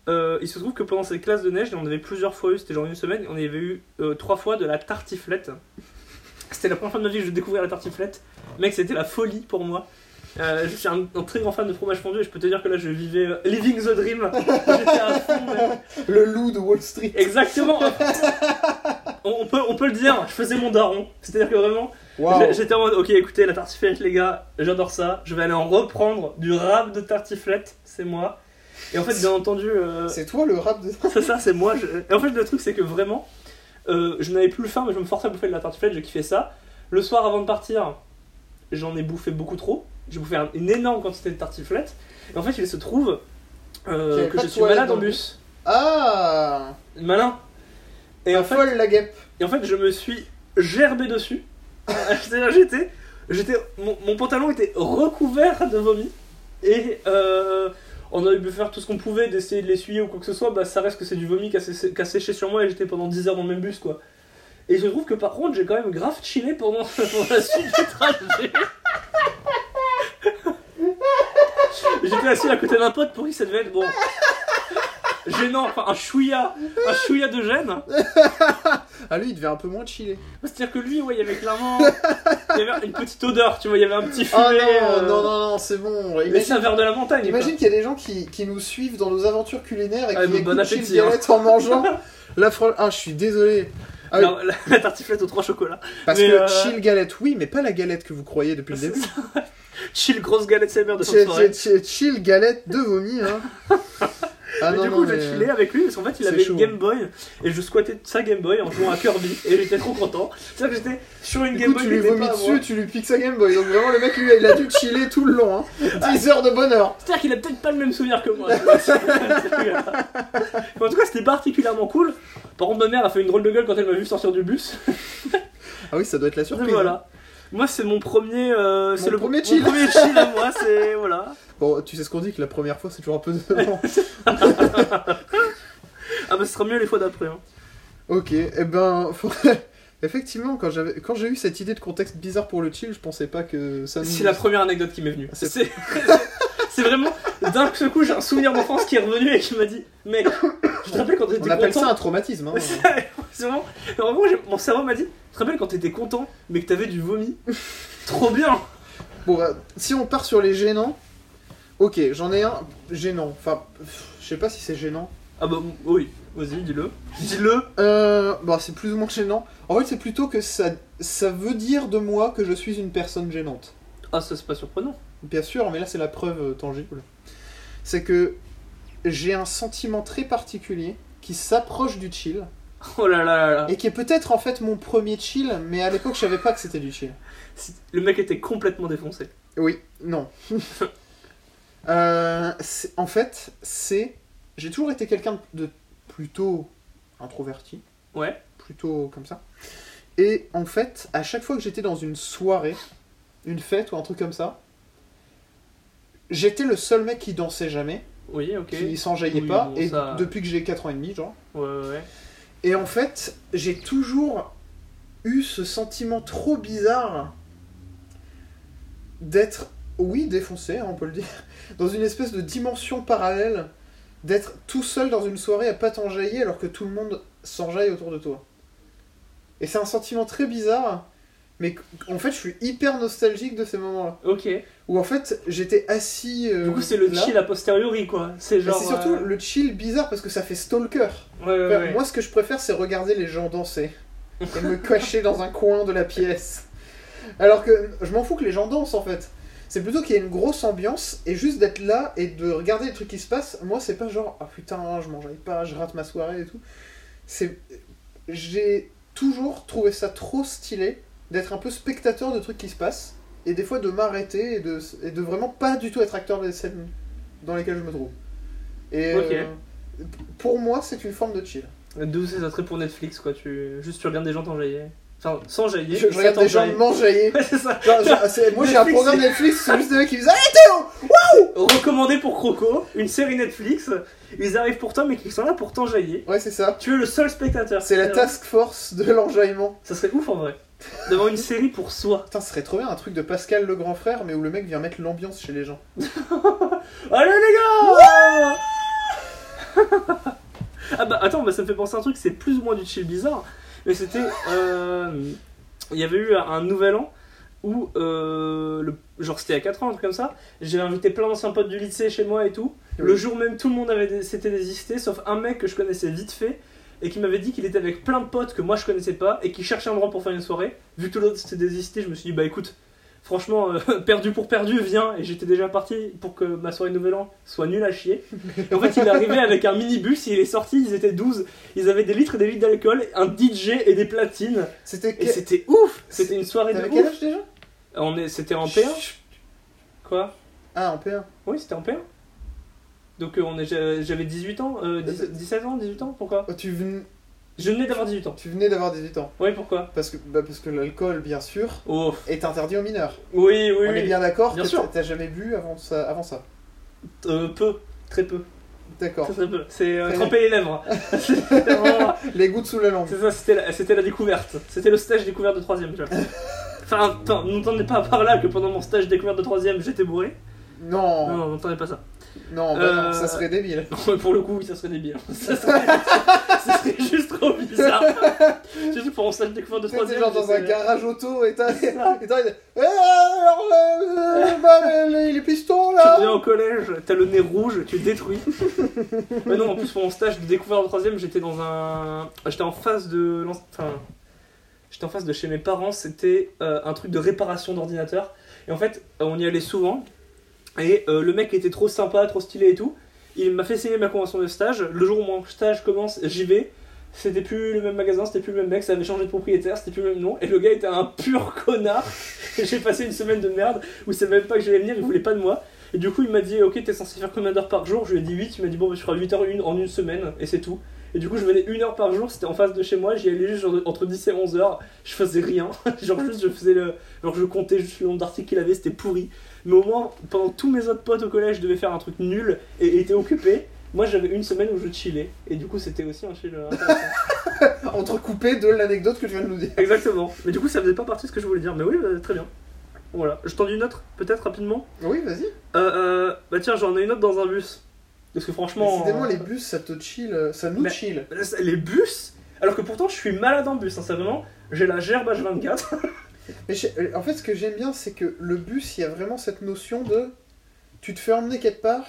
euh, il se trouve que pendant cette classe de neige, on avait plusieurs fois eu, c'était genre une semaine, on avait eu euh, trois fois de la tartiflette. C'était la première fois de ma vie que je découvrais la tartiflette. Mec, c'était la folie pour moi. Euh, je suis un, un très grand fan de fromage fondu et je peux te dire que là je vivais euh, Living the Dream. J'étais à fond. Le loup de Wall Street. Exactement. on, on peut, on peut le dire, je faisais mon daron. C'est-à-dire que vraiment, j'étais en mode, ok, écoutez, la tartiflette, les gars, j'adore ça. Je vais aller en reprendre du rap de tartiflette, c'est moi. Et en fait, bien entendu, euh, C'est toi le rap de. c'est ça, c'est moi. je- Et en fait, le truc, c'est que vraiment, euh, je n'avais plus le faim, mais je me forçais à bouffer de la tartiflette, j'ai kiffé ça. Le soir, avant de partir, j'en ai bouffé beaucoup trop. J'ai bouffé un- une énorme quantité de tartiflette. Et en fait, il se trouve euh, que je suis malade en bus. Ah Malin. Et en fait, Folle la guêpe. Et en fait, je me suis gerbé dessus. C'est-à-dire, j'étais, j'étais, mon, mon pantalon était recouvert de vomi. Et euh, on a eu faire tout ce qu'on pouvait d'essayer de l'essuyer ou quoi que ce soit. Bah, ça reste que c'est du vomi qui a séché sur moi et j'étais pendant 10 heures dans le même bus, quoi. Et je trouve que par contre, j'ai quand même grave chillé pendant, pendant la suite du trajet. J'étais assis à côté d'un pote pour qui ça devait être bon. Gênant, enfin un chouïa, un chouïa de gêne. Ah lui, il devait un peu moins chiller. C'est-à-dire que lui, ouais, il y avait clairement. Il y avait une petite odeur, tu vois, il y avait un petit Oh fumet. non, euh, non, non, non, c'est bon. Mais c'est un verre de la montagne. imagine qu'il y a des gens qui, qui nous suivent dans nos aventures culinaires et Ah, qui bon Chill appétit, hein. Galette en mangeant. La fro- Ah, je suis désolé. Ah oui. la, la- la tartiflette aux trois chocolats. Parce Mais, que euh, chill galette, oui, mais pas la galette que vous croyez depuis le C'est début. Chill, grosse galette sévère de fin de chill, chill, chill galette de vomi, hein. Ah non, du non, coup, j'ai mais- chillé avec lui parce qu'en fait, il c'est avait chaud. une Game Boy et je squattais sa Game Boy en jouant à Kirby et j'étais trop content. C'est que j'étais sur une Du Game coup, Boy tu qui lui était vomis pas à dessus, tu lui piques sa Game Boy. Donc vraiment, le mec, lui, il a dû chiller tout le long. Hein. 10 heures de bonheur. C'est-à-dire qu'il a peut-être pas le même souvenir que moi. tu vois, c'est- Mais en tout cas, c'était particulièrement cool. Par contre, ma mère a fait une drôle de gueule quand elle m'a vu sortir du bus. Ah oui, ça doit être la surprise. voilà. Moi, c'est mon premier. euh, c'est Mon le premier chill. Mon premier chill à moi, c'est. Voilà. Bon, tu sais ce qu'on dit que la première fois, c'est toujours un peu. Ah bah, ce sera mieux les fois d'après. Hein. ok, et ben. Effectivement, quand j'avais, quand j'ai eu cette idée de contexte bizarre pour le chill, je pensais pas que ça nous. C'est la première anecdote qui m'est venue. C'est- C'est c'est vraiment d'un seul coup j'ai un souvenir d'enfance qui est revenu et qui m'a dit mec, je te rappelle quand t'étais On appelle content. ça un traumatisme. Hein. C'est- c'est vraiment. J'ai- mon cerveau m'a dit, tu te rappelles quand t'étais content mais que t'avais du vomi? Trop bien. Bon, euh, si on part sur les gênants, ok, j'en ai un gênant. Enfin, je sais pas si c'est gênant. Ah bah oui, vas-y, dis-le. Dis-le. Euh, bon, c'est plus ou moins gênant. En fait, c'est plutôt que ça, ça veut dire de moi que je suis une personne gênante. Ah ça c'est pas surprenant. Bien sûr, mais là c'est la preuve euh, tangible. C'est que j'ai un sentiment très particulier qui s'approche du chill Oh là là là là. et qui est peut-être en fait mon premier chill, mais à l'époque je savais pas que c'était du chill. Le mec était complètement défoncé. Oui, non. Euh, en fait, c'est. J'ai toujours été quelqu'un de plutôt introverti, Ouais. plutôt comme ça. Et en fait, à chaque fois que j'étais dans une soirée, une fête ou un truc comme ça, j'étais le seul mec qui dansait jamais, Oui, ok. qui s'enjaillait Oui, pas, bon, et ça- depuis que j'ai 4 ans et demi, genre. Ouais, ouais, ouais. Et en fait, j'ai toujours eu ce sentiment trop bizarre d'être, oui, défoncé, hein, on peut le dire, dans une espèce de dimension parallèle, d'être tout seul dans une soirée à pas t'enjailler alors que tout le monde s'enjaille autour de toi. Et c'est un sentiment très bizarre, mais en fait, je suis hyper nostalgique de ces moments-là. Ok. Où en fait, j'étais assis. euh, Du coup, c'est le là. chill a posteriori, quoi. C'est genre. c'est surtout euh, le chill bizarre parce que ça fait stalker. Ouais, ouais, Enfin, ouais. Moi, ce que je préfère, c'est regarder les gens danser et me cacher dans un coin de la pièce. Alors que je m'en fous que les gens dansent en fait. C'est plutôt qu'il y ait une grosse ambiance et juste d'être là et de regarder les trucs qui se passent. Moi, c'est pas genre ah putain, je mangeais pas, je rate ma soirée et tout. C'est j'ai toujours trouvé ça trop stylé d'être un peu spectateur de trucs qui se passent et des fois de m'arrêter et de, et de vraiment pas du tout être acteur des scènes dans lesquelles je me trouve. Et euh, pour moi, c'est une forme de chill. D'où ces attraits pour Netflix, quoi. Tu... Juste, tu regardes des gens t'enjailler. Enfin, sans jaillir. Je, je regarde des gens m'enjailler. Ouais, c'est ça. Genre, je- moi j'ai un programme Netflix, c'est juste des mecs qui disent Allez Théo Recommandé pour Croco, une série Netflix. Ils arrivent pour toi, mais qui sont là pour t'enjailler. Ouais, c'est ça. Tu es le seul spectateur. C'est la task force de l'enjaillement. Ça serait ouf en vrai. D'avoir une série pour soi. Putain, ce serait trop bien un truc de Pascal le grand frère, mais où le mec vient mettre l'ambiance chez les gens. Allez les gars Ah bah attends, bah, ça me fait penser à un truc, c'est plus ou moins du chill bizarre. Mais c'était. Il y avait eu un nouvel an où, euh, le, genre c'était à 4 ans, un truc comme ça, j'ai invité plein d'anciens potes du lycée chez moi et tout. Le jour même, tout le monde avait s'était désisté, sauf un mec que je connaissais vite fait et qui m'avait dit qu'il était avec plein de potes que moi je connaissais pas et qui cherchait un endroit pour faire une soirée. Vu que tout l'autre s'était désisté, je me suis dit bah écoute, franchement, euh, perdu pour perdu, viens. Et j'étais déjà parti pour que ma soirée de Nouvel An soit nulle à chier. Et en fait, il est arrivé avec un minibus, il est sorti, ils étaient 12. Ils avaient des litres et des litres d'alcool, un DJ et des platines. C'était Et quel... c'était ouf C'était une soirée de quel âge déjà? On est, C'était en P1 Quoi? Ah, en P1. Oui, c'était en P1. Donc euh, on est, j'a- j'avais 18 ans, euh, 10 17 ans, 18 ans, pourquoi? Oh, tu, ven- Je venais d'avoir 18 ans. tu venais d'avoir 18 ans. Oui, pourquoi? Parce que, bah, parce que l'alcool, bien sûr, Oh, est interdit aux mineurs. oui, oui, On est bien d'accord Bien que sûr. t'as- jamais bu avant ça. Avant ça. Euh, peu, très peu, D'accord. très, très peu. C'est euh, tremper les lèvres. Vraiment- Les gouttes sous la langue. C'est ça, c'était la, c'était la découverte. C'était le stage découverte de troisième, tu vois. Enfin, n'entendez pas par là que pendant mon stage découverte de troisième, j'étais bourré. Non. Non, non, n'entendez pas ça. Non, bah non, Euh, ça serait débile. Pour le coup, oui, ça serait débile. Ça serait, ça serait juste trop bizarre. Surtout pour un stage de découverte de Tu sais, t'es troisième. genre dans un garage auto et t'as. Et t'as. Eh, alors, euh, euh, bah, les, les pistons Tu là reviens au collège, t'as le nez rouge, tu détruis. Mais non, en plus pour mon stage de découverte de troisième, j'étais dans un, j'étais en face de, enfin, j'étais en face de chez mes parents. C'était euh, un truc de réparation d'ordinateur. Et en fait, euh, on y allait souvent. Et euh, le mec était trop sympa, trop stylé et tout. Il m'a fait signer ma convention de stage. Le jour où mon stage commence, j'y vais. C'était plus le même magasin, c'était plus le même mec, ça avait changé de propriétaire, c'était plus le même nom. Et le gars était un pur connard. J'ai passé une semaine de merde où il savait même pas que j'allais venir, il voulait pas de moi. Et du coup, il m'a dit, ok, t'es censé faire combien d'heures par jour? Je lui ai dit 8. Il m'a dit, bon, bah, tu feras 8 heures une, en une semaine, et c'est tout. Et du coup, je venais une heure par jour, c'était en face de chez moi, j'y allais juste entre 10 et 11 heures, je faisais rien. genre, juste, je faisais le. Genre, je comptais juste le nombre d'articles qu'il avait, c'était pourri. Mais au moins, pendant tous mes autres potes au collège devaient faire un truc nul et étaient occupés. Moi, j'avais une semaine où je chillais. Et du coup, c'était aussi un chill euh, intéressant. Entrecoupé de l'anecdote que tu viens de nous dire. Exactement. Mais du coup, ça faisait pas partie de ce que je voulais dire. Mais oui, bah, très bien. Voilà. Je t'en dis une autre, peut-être rapidement. Oui, vas-y. Euh, euh, bah tiens, j'en ai une autre dans un bus. Parce que franchement. Décidément, euh, les bus, ça te chill, ça nous Mais- chill. Les bus Alors que pourtant, je suis malade en bus, hein, c'est vraiment. J'ai la gerbe H24. Mais je- euh, en fait, ce que j'aime bien, c'est que le bus, il y a vraiment cette notion de. Tu te fais emmener quelque part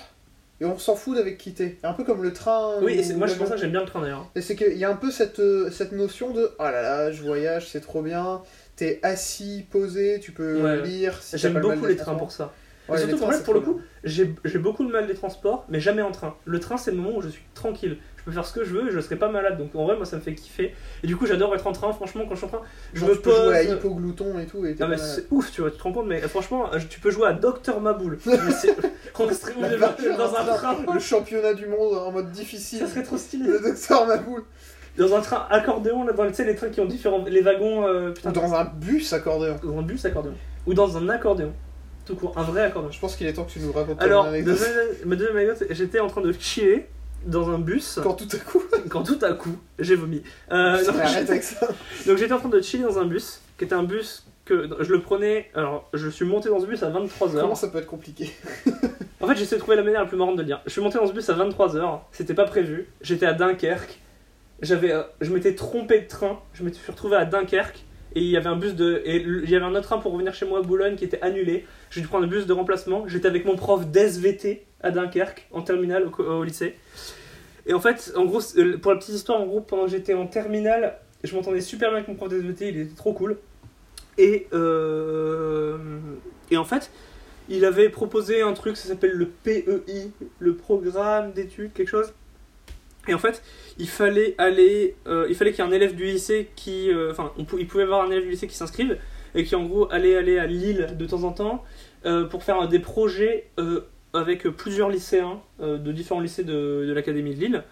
et on s'en fout d'avec qui t'es. Un peu comme le train. oui, et moi, c'est pour l'avion. ça que j'aime bien le train d'ailleurs. Et c'est qu'il y a un peu cette, euh, cette notion de oh là là, je voyage, c'est trop bien. T'es assis, posé, tu peux Ouais. lire. si J'aime le beaucoup les trains pour ça. Ouais, surtout, trains, en fait, c'est pour le coup, j'ai j'ai beaucoup de mal des transports, mais jamais en train. Le train, c'est le moment où je suis tranquille. Je peux faire ce que je veux et je serai pas malade. Donc en vrai, moi, ça me fait kiffer. Et du coup, j'adore être en train. Franchement, quand je suis en train, je me tu peux jouer à pose. hypoglouton et tout. Et Non mais c'est ouf, tu vois, tu te rends compte, mais euh, franchement, euh, tu peux jouer à Docteur Maboul. Mais c'est- dans, un train. Le championnat du monde en mode difficile. Ça serait trop stylé. Le docteur Maboul. Dans un train accordéon, là, dans tu sais, les trains qui ont différents. Les wagons. euh, putain, Ou dans un bus accordéon. dans un bus accordéon. Ou dans un accordéon. Tout court, un vrai accordéon. Je pense qu'il est temps que tu nous racontes Alors, ma deuxième anecdote, j'étais en train de chiller dans un bus Quand tout à coup. quand tout à coup j'ai vomi. Euh, donc, mais arrête avec ça. donc j'étais en train de chiller dans un bus qui était un bus que je le prenais. Alors je suis monté dans ce bus à 23h. Comment ça peut être compliqué En fait, j'essaie de trouver la manière la plus marrante de le dire. Je suis monté dans ce bus à 23h, c'était pas prévu. J'étais à Dunkerque. J'avais, euh, je m'étais trompé de train. Je me suis retrouvé à Dunkerque. Et il y avait un bus de. Et il y avait un autre train pour revenir chez moi à Boulogne qui était annulé. J'ai dû prendre un bus de remplacement. J'étais avec mon prof d'SVT à Dunkerque, en terminale au, au lycée. Et en fait, en gros, euh, pour la petite histoire, en gros, pendant que j'étais en terminale, je m'entendais super bien avec mon prof d'SVT, il était trop cool. Et, euh, et en fait, il avait proposé un truc, ça s'appelle le PEI, le programme d'études, quelque chose. Et en fait, il fallait aller, euh, il fallait qu'il y ait un élève du lycée qui, euh, enfin, il pouvait avoir un élève du lycée qui s'inscrive et qui en gros allait aller à Lille de temps en temps euh, pour faire des projets avec plusieurs lycéens de différents lycées de, de l'académie de Lille.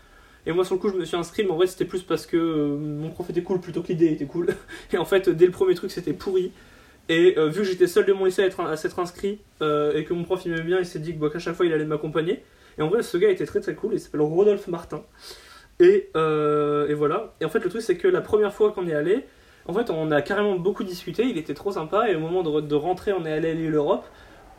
Et moi, sur le coup, je me suis inscrit, mais en vrai, c'était plus parce que mon prof était cool plutôt que l'idée était cool. Et en fait, dès le premier truc, c'était pourri. Et vu que j'étais seul de mon lycée à, être- à s'être inscrit et que mon prof il m'aimait bien, il s'est dit qu'à chaque fois il allait m'accompagner. Et en vrai, ce gars était très très cool, il s'appelle Rodolphe Martin. Et, euh, et voilà. Et en fait, le truc, c'est que la première fois qu'on est allé, en fait, on a carrément beaucoup discuté, il était trop sympa, et au moment de, de rentrer, on est allé à l'île Europe.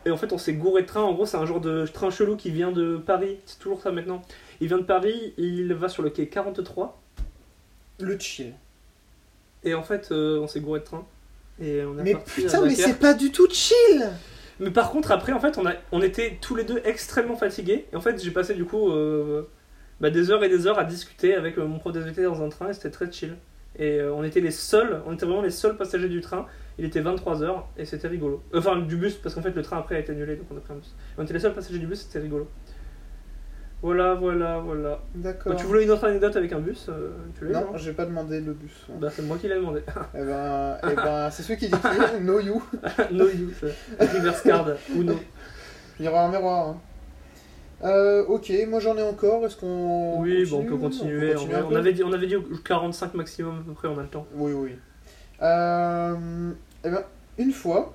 Et en fait, on s'est gouré de train. En gros, c'est un genre de train chelou qui vient de Paris. C'est toujours ça maintenant. Il vient de Paris, il va sur le quai 43. Le chill. Et en fait, euh, on s'est gouré de train. Et on Mais parti putain, mais c'est pas du tout chill Mais par contre, après, en fait, on, a, on était tous les deux extrêmement fatigués. Et en fait, j'ai passé du coup euh, bah, des heures et des heures à discuter avec euh, mon prof d'SVT dans un train et c'était très chill. Et euh, on était les seuls, on était vraiment les seuls passagers du train. Il était 23h et c'était rigolo. Enfin, du bus, parce qu'en fait, le train après a été annulé, donc on a pris un bus. On était les seuls passagers du bus, c'était rigolo. Voilà, voilà, voilà. D'accord. Bah, tu voulais une autre anecdote avec un bus euh, Tu l'as eu, Non, j'ai pas demandé le bus. Bah, c'est moi qui l'ai demandé. Eh ben, eh ben c'est celui qui dit qui No You. no you, c'est reverse card ou no. Il y aura un miroir. hein. Euh, ok, moi j'en ai encore. Est-ce qu'on. Oui, bon, on peut continue continuer. On, peut continuer avait dit, on avait dit 45 maximum à peu près, on a le temps. Oui, oui. Euh, eh ben, une fois,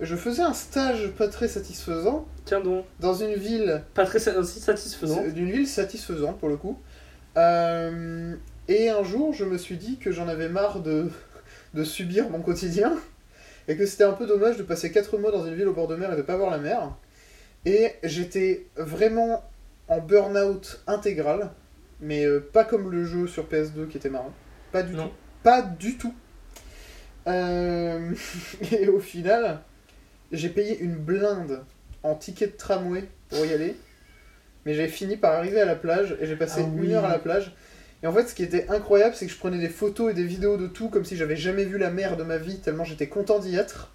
je faisais un stage pas très satisfaisant Tiens donc, dans une ville, pas très satisfaisant. d'une ville satisfaisante pour le coup. Euh, et un jour, je me suis dit que j'en avais marre de, de subir mon quotidien et que c'était un peu dommage de passer 4 mois dans une ville au bord de mer et de pas voir la mer. Et j'étais vraiment en burn-out intégral, mais euh, pas comme le jeu sur PS2 qui était marrant. Pas du Non. tout. Pas du tout. Euh, et au final, j'ai payé une blinde en ticket de tramway pour y aller. Mais j'avais fini par arriver à la plage et j'ai passé Ah oui. une heure à la plage. Et en fait, ce qui était incroyable, c'est que je prenais des photos et des vidéos de tout comme si j'avais jamais vu la mer de ma vie, tellement j'étais content d'y être.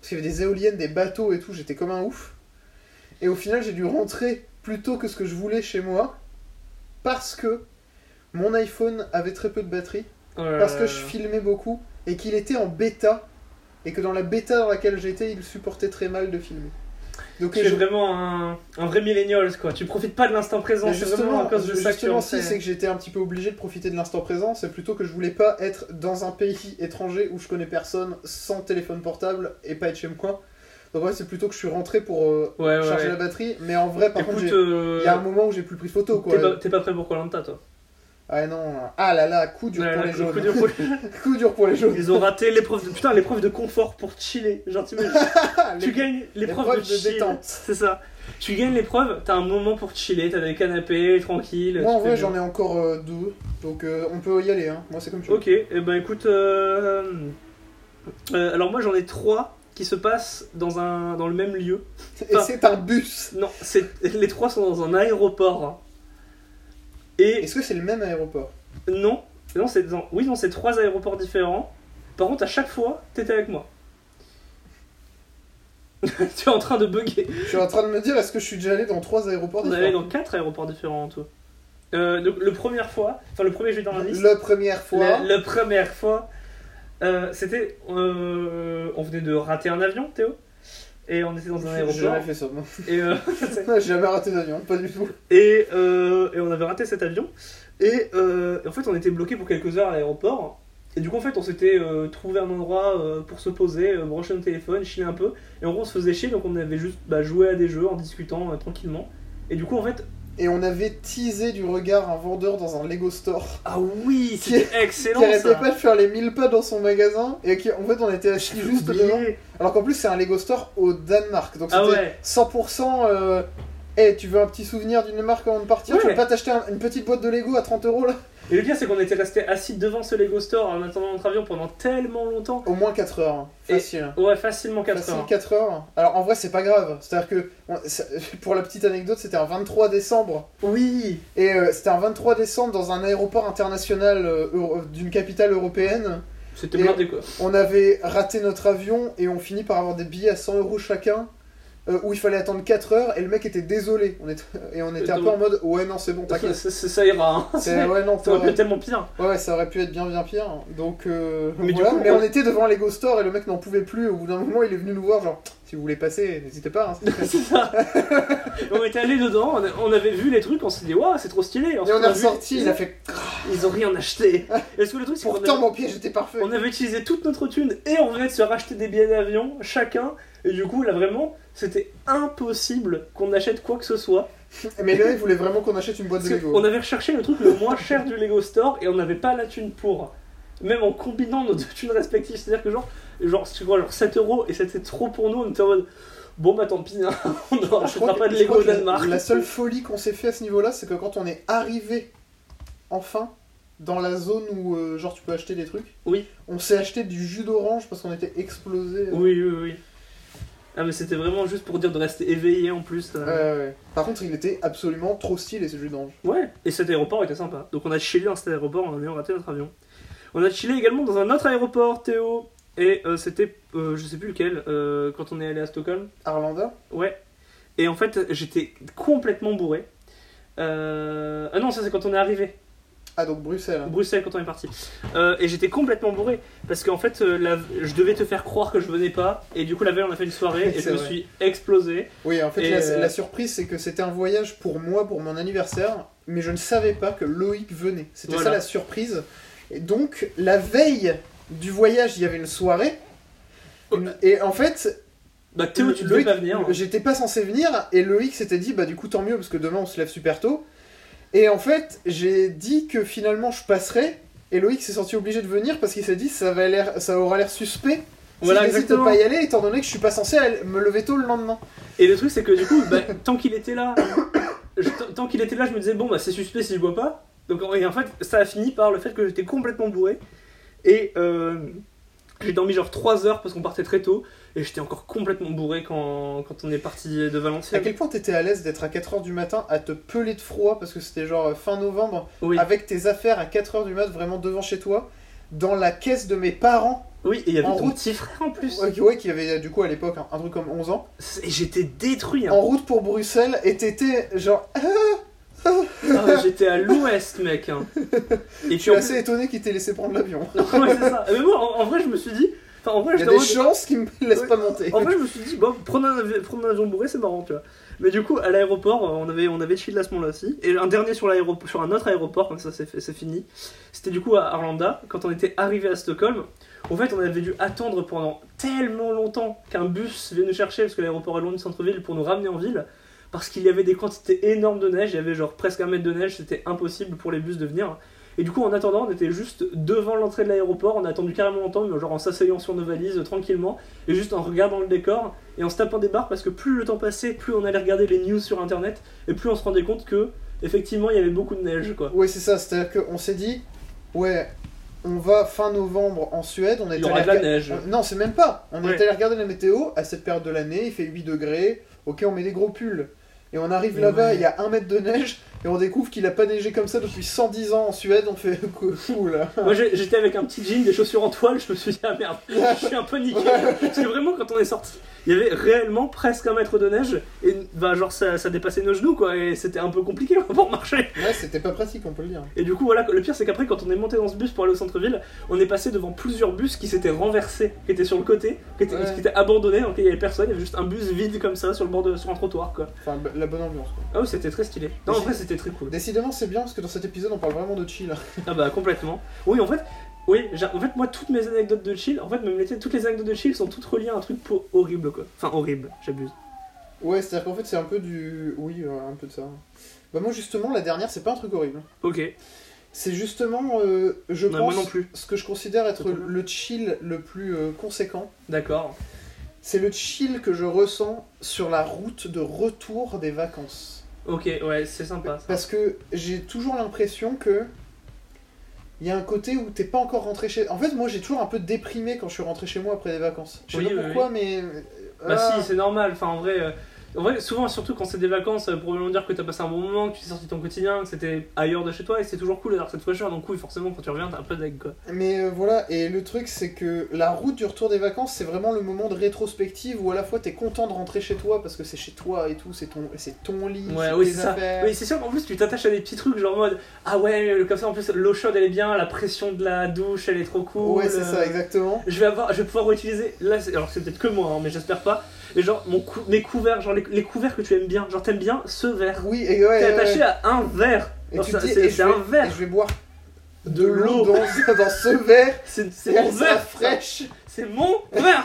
Parce qu'il y avait des éoliennes, des bateaux et tout, j'étais comme un ouf. Et au final, j'ai dû rentrer plus tôt que ce que je voulais chez moi parce que mon iPhone avait très peu de batterie, Euh, parce que je filmais beaucoup et qu'il était en bêta et que dans la bêta dans laquelle j'étais, il supportait très mal de filmer. Donc Tu es je- vraiment un, un vrai millennial, quoi. Tu profites pas de l'instant présent, c'est vraiment à cause de ça justement, en si, c'est que j'étais un petit peu obligé de profiter de l'instant présent, c'est plutôt que je voulais pas être dans un pays étranger où je connais personne, sans téléphone portable et pas être chez moi. Donc ouais, c'est plutôt que je suis rentré pour euh, Ouais, ouais. charger la batterie, mais en vrai, par Écoute, contre, euh, il y a un moment où j'ai plus pris de photos, quoi. t'es pas, t'es pas prêt pour Colanta, toi. Ah non, ah là là, coup dur Ouais, pour là, les jaunes. coup dur pour- coup dur pour les jaunes. Ils ont raté l'épreuve de putain l'épreuve de confort pour chiller. Genre tu gagnes l'épreuve de, de chill. détente. C'est ça. Tu gagnes l'épreuve, t'as un moment pour chiller, t'as des canapés tranquille. Moi en vrai j'en ai encore euh, deux, donc euh, on peut y aller, hein. moi c'est comme tu veux. Ok, et ben écoute, euh, euh, alors moi j'en ai trois qui se passent dans un dans le même lieu. Et c'est un bus Non, c'est les trois sont dans un aéroport. Et Est-ce que c'est le même aéroport non, non c'est dans, oui non c'est trois aéroports différents. Par contre à chaque fois t'étais avec moi. tu es en train de bugger. Je suis en train de me dire, est-ce que je suis déjà allé dans trois aéroports On est différents allé dans quatre aéroports différents en tout. Euh, le, le première fois, enfin le premier jeu dans la liste. La première fois, La, la première fois, euh, c'était. euh, on venait de rater un avion, Théo? Et on était dans un j'ai aéroport. jamais fait ça, moi. Et, euh, J'ai jamais raté d'avion, pas du tout. et, euh, et on avait raté cet avion. Et euh, en fait, on était bloqué pour quelques heures à l'aéroport. Et du coup, en fait, on s'était trouvé un endroit pour se poser, brancher notre téléphone, chiller un peu. Et en gros, on se faisait chier, donc on avait juste bah, joué à des jeux en discutant tranquillement. Et du coup, en fait. Et on avait teasé du regard un vendeur dans un Lego store Ah oui, excellent qui arrêtait ça. pas de faire les 1000 pas dans son magasin et qui en fait on était assis juste Oublié. devant. Alors qu'en plus c'est un Lego store au Danemark, donc Ah c'était ouais. 100%. Euh... Eh, tu veux un petit souvenir d'une marque avant de partir? Tu veux pas t'acheter un- une petite boîte de Lego à 30 euros là? Et le pire, c'est qu'on était resté assis devant ce Lego Store en attendant notre avion pendant tellement longtemps. Au moins 4 heures, hein. Et- facile. Ouais, facilement 4 Facile heures. 4 heures. Alors en vrai c'est pas grave, c'est-à-dire que pour la petite anecdote c'était un 23 décembre Oui et euh, c'était un 23 décembre dans un aéroport international euh, euro- d'une capitale européenne. C'était blindé quoi. On avait raté notre avion et on finit par avoir des billets à 100 euros chacun. Euh, où il fallait attendre 4 heures et le mec était désolé. On et on était un peu en mode ouais, non, c'est bon, t'inquiète. ça- ça ira. Hein. C'est- Ouais, non, Ça aurait pu être tellement pire. ouais, ouais, ça aurait pu être bien, bien pire. Donc, euh, Mais voilà. coup, mais on- on était devant Lego Store et le mec n'en pouvait plus. Au bout d'un moment, il est venu nous voir, genre, si vous voulez passer, n'hésitez pas. hein, c'est ça. on était allés dedans, on, on avait vu les trucs, on s'est dit, waouh, c'est trop stylé. Et on est a vu- ressorti, il a fait. Ils ont rien acheté. Est-ce que le truc, c'est Pourtant, avait- mon piège était parfait. on avait utilisé toute notre thune et on venait de se racheter des billets d'avion chacun. Et du coup, là vraiment, c'était impossible qu'on achète quoi que ce soit. Mais le mec voulait vraiment qu'on achète une boîte de Lego. qu'on avait recherché le truc le moins cher du Lego Store et on n'avait pas la thune pour. Même en combinant nos deux thunes respectives. C'est-à-dire que genre, genre, tu vois, genre 7 euros et c'était trop pour nous. On était en mode, bon bah tant pis, hein, on ne rachètera pas de Lego Danemark. La seule folie qu'on s'est fait à ce niveau-là, c'est que quand on est arrivé enfin dans la zone où euh, genre tu peux acheter des trucs, Oui. on s'est acheté du jus d'orange parce qu'on était explosé. Oui, oui, oui. Ah, mais c'était vraiment juste pour dire de rester éveillé en plus. euh. Par contre, il était absolument trop stylé ce jus d'orange. Ouais, et cet aéroport était sympa. Donc on a chillé dans cet aéroport en ayant raté notre avion. On a chillé également dans un autre aéroport, Théo. Et euh, c'était, euh, je sais plus lequel, quand on est allé à Stockholm. Arlanda? Ouais. Et en fait, j'étais complètement bourré. Euh... Ah non, ça c'est quand on est arrivé. Ah donc Bruxelles. Bruxelles quand on est parti. Euh, et j'étais complètement bourré. Parce qu'en fait, euh, la- je devais te faire croire que je venais pas. Et du coup, la veille, on a fait une soirée et C'est je me vrai. suis explosé. Oui, en fait, Et, la, euh, la surprise, c'est que c'était un voyage pour moi, pour mon anniversaire, mais je ne savais pas que Loïc venait. C'était Voilà. ça la surprise. Et donc, la veille du voyage, il y avait une soirée. Une- Et en fait, Bah, Théo, tu devais Loïc, pas venir. J'étais pas censé venir et Loïc s'était dit bah du coup tant mieux parce que demain on se lève super tôt. Et en fait j'ai dit que finalement je passerais et Loïc s'est senti obligé de venir parce qu'il s'est dit ça va l'air ça aura l'air suspect. Si Voilà, je décide de exactement. pas y aller étant donné que je suis pas censé me lever tôt le lendemain. Et le truc, c'est que du coup, bah, tant qu'il était là, je- tant qu'il était là, je me disais, bon, bah c'est suspect s'il boit pas. Donc, et en fait, ça a fini par le fait que j'étais complètement bourré. Et euh, j'ai dormi genre 3 heures parce qu'on partait très tôt. Et j'étais encore complètement bourré quand, quand on est parti de À Valenciennes. quel point t'étais à l'aise d'être à 4h du matin à te peler de froid parce que c'était genre euh, fin novembre Oui, avec tes affaires à 4h du mat vraiment devant chez toi dans la caisse de mes parents? Oui, et il y avait en ton route. petit frère en plus. ouais, qui- ouais, qui avait du coup à l'époque un, un truc comme 11 ans Et j'étais détruit. hein. en route pour Bruxelles et t'étais genre Ah, j'étais à l'ouest, mec. hein. Et je suis assez étonné qu'ils t'aient laissé prendre l'avion plus- Ouais, c'est ça. Mais moi, en, en vrai, je me suis dit. Enfin, en vrai, il y a des mode- chances qu'ils me laissent Ouais. pas monter En vrai, je me suis dit, bon, prendre un, avi- prendre un avion bourré, c'est marrant, tu vois. Mais du coup, à l'aéroport, euh, on avait, on avait chill à ce moment-là aussi. Et un dernier sur, sur un autre aéroport, comme ça fait- c'est fini. C'était du coup à Arlanda, quand on était arrivé à Stockholm. En fait, on avait dû attendre pendant tellement longtemps qu'un bus vienne nous chercher, parce que l'aéroport est loin du centre-ville, pour nous ramener en ville. Parce qu'il y avait des quantités énormes de neige, il y avait genre presque un mètre de neige, c'était impossible pour les bus de venir. Et du coup, en attendant, on était juste devant l'entrée de l'aéroport, on a attendu carrément longtemps, mais genre en s'asseyant sur nos valises, euh, tranquillement, et juste en regardant le décor, et en se tapant des barres, parce que plus le temps passait, plus on allait regarder les news sur internet, et plus on se rendait compte que, effectivement, il y avait beaucoup de neige, quoi. Ouais, c'est ça, c'est-à-dire qu'on s'est dit, ouais, on va fin novembre en Suède, on est Il allé de la rega- neige. on- Non, c'est même pas. On Ouais. est allé regarder la météo à cette période de l'année, il fait 8 degrés, ok, on met des gros pulls. Et on arrive là-bas, ouais. il y a un mètre de neige, et on découvre qu'il a pas neigé comme ça depuis 110 ans en Suède, on fait cool. Moi j'ai- j'étais avec un petit jean, des chaussures en toile, je me suis dit ah merde, je suis un peu niqué. Parce que vraiment quand on est sorti, il y avait réellement presque un mètre de neige et bah genre ça, ça dépassait nos genoux quoi et c'était un peu compliqué pour marcher. Ouais, c'était pas pratique, on peut le dire. Et du coup voilà, le pire c'est qu'après quand on est monté dans ce bus pour aller au centre-ville, on est passé devant plusieurs bus qui s'étaient renversés, qui étaient sur le côté, qui étaient, Ouais. qui étaient abandonnés, donc il y avait personne, il y avait juste un bus vide comme ça sur le bord de sur un trottoir quoi. Enfin, la bonne ambiance. Quoi. Ah oui c'était très stylé. Non en vrai c'était très cool. Décidément, c'est bien, parce que dans cet épisode, on parle vraiment de chill. Ah bah complètement. Oui, en fait, oui, en fait moi toutes mes anecdotes de chill, en fait même les- toutes les anecdotes de chill sont toutes reliées à un truc horrible quoi. Enfin horrible, j'abuse. Ouais, c'est-à-dire qu'en fait, c'est un peu du. Oui, euh, un peu de ça. Bah, moi, justement, la dernière, c'est pas un truc horrible. Ok. C'est justement, euh, je Non, pense, moi non plus. ce que je considère être le chill le plus euh, conséquent. D'accord. C'est le chill que je ressens sur la route de retour des vacances. Ok, ouais, c'est sympa. ça. Parce que j'ai toujours l'impression que il y a un côté où t'es pas encore rentré chez. En fait, moi, j'ai toujours un peu déprimé quand je suis rentré chez moi après les vacances. Je sais Oui, pas oui, pourquoi, mais. Bah Ah. si, c'est normal. Enfin en vrai, euh, en vrai, souvent surtout quand c'est des vacances, euh, probablement dire que t'as passé un bon moment, que tu t'es sorti de ton quotidien, que c'était ailleurs de chez toi et c'est toujours cool d'avoir cette fraîcheur. Donc oui, forcément quand tu reviens t'as un peu d'aigle quoi. Mais euh, voilà, et le truc c'est que la route du retour des vacances, c'est vraiment le moment de rétrospective où à la fois t'es content de rentrer chez toi parce que c'est chez toi et tout, c'est ton, c'est ton lit, Ouais, c'est oui, tes ça. affaires. Oui, c'est sûr qu'en plus tu t'attaches à des petits trucs genre en mode ah ouais, euh, comme ça en plus l'eau chaude elle est bien, la pression de la douche elle est trop cool. Ouais, c'est euh, ça, exactement. Je vais avoir, je vais pouvoir utiliser. Là, alors c'est peut-être que moi, hein, mais j'espère pas. Genre mon cou- mes couverts, genre les, les couverts que tu aimes bien, genre t'aimes bien ce verre. Oui, et ouais. T'es attaché ouais. à un verre. C'est un vais- verre. je vais boire De de l'eau. dans, dans ce verre. C'est mon verre. fraîche. C'est mon verre.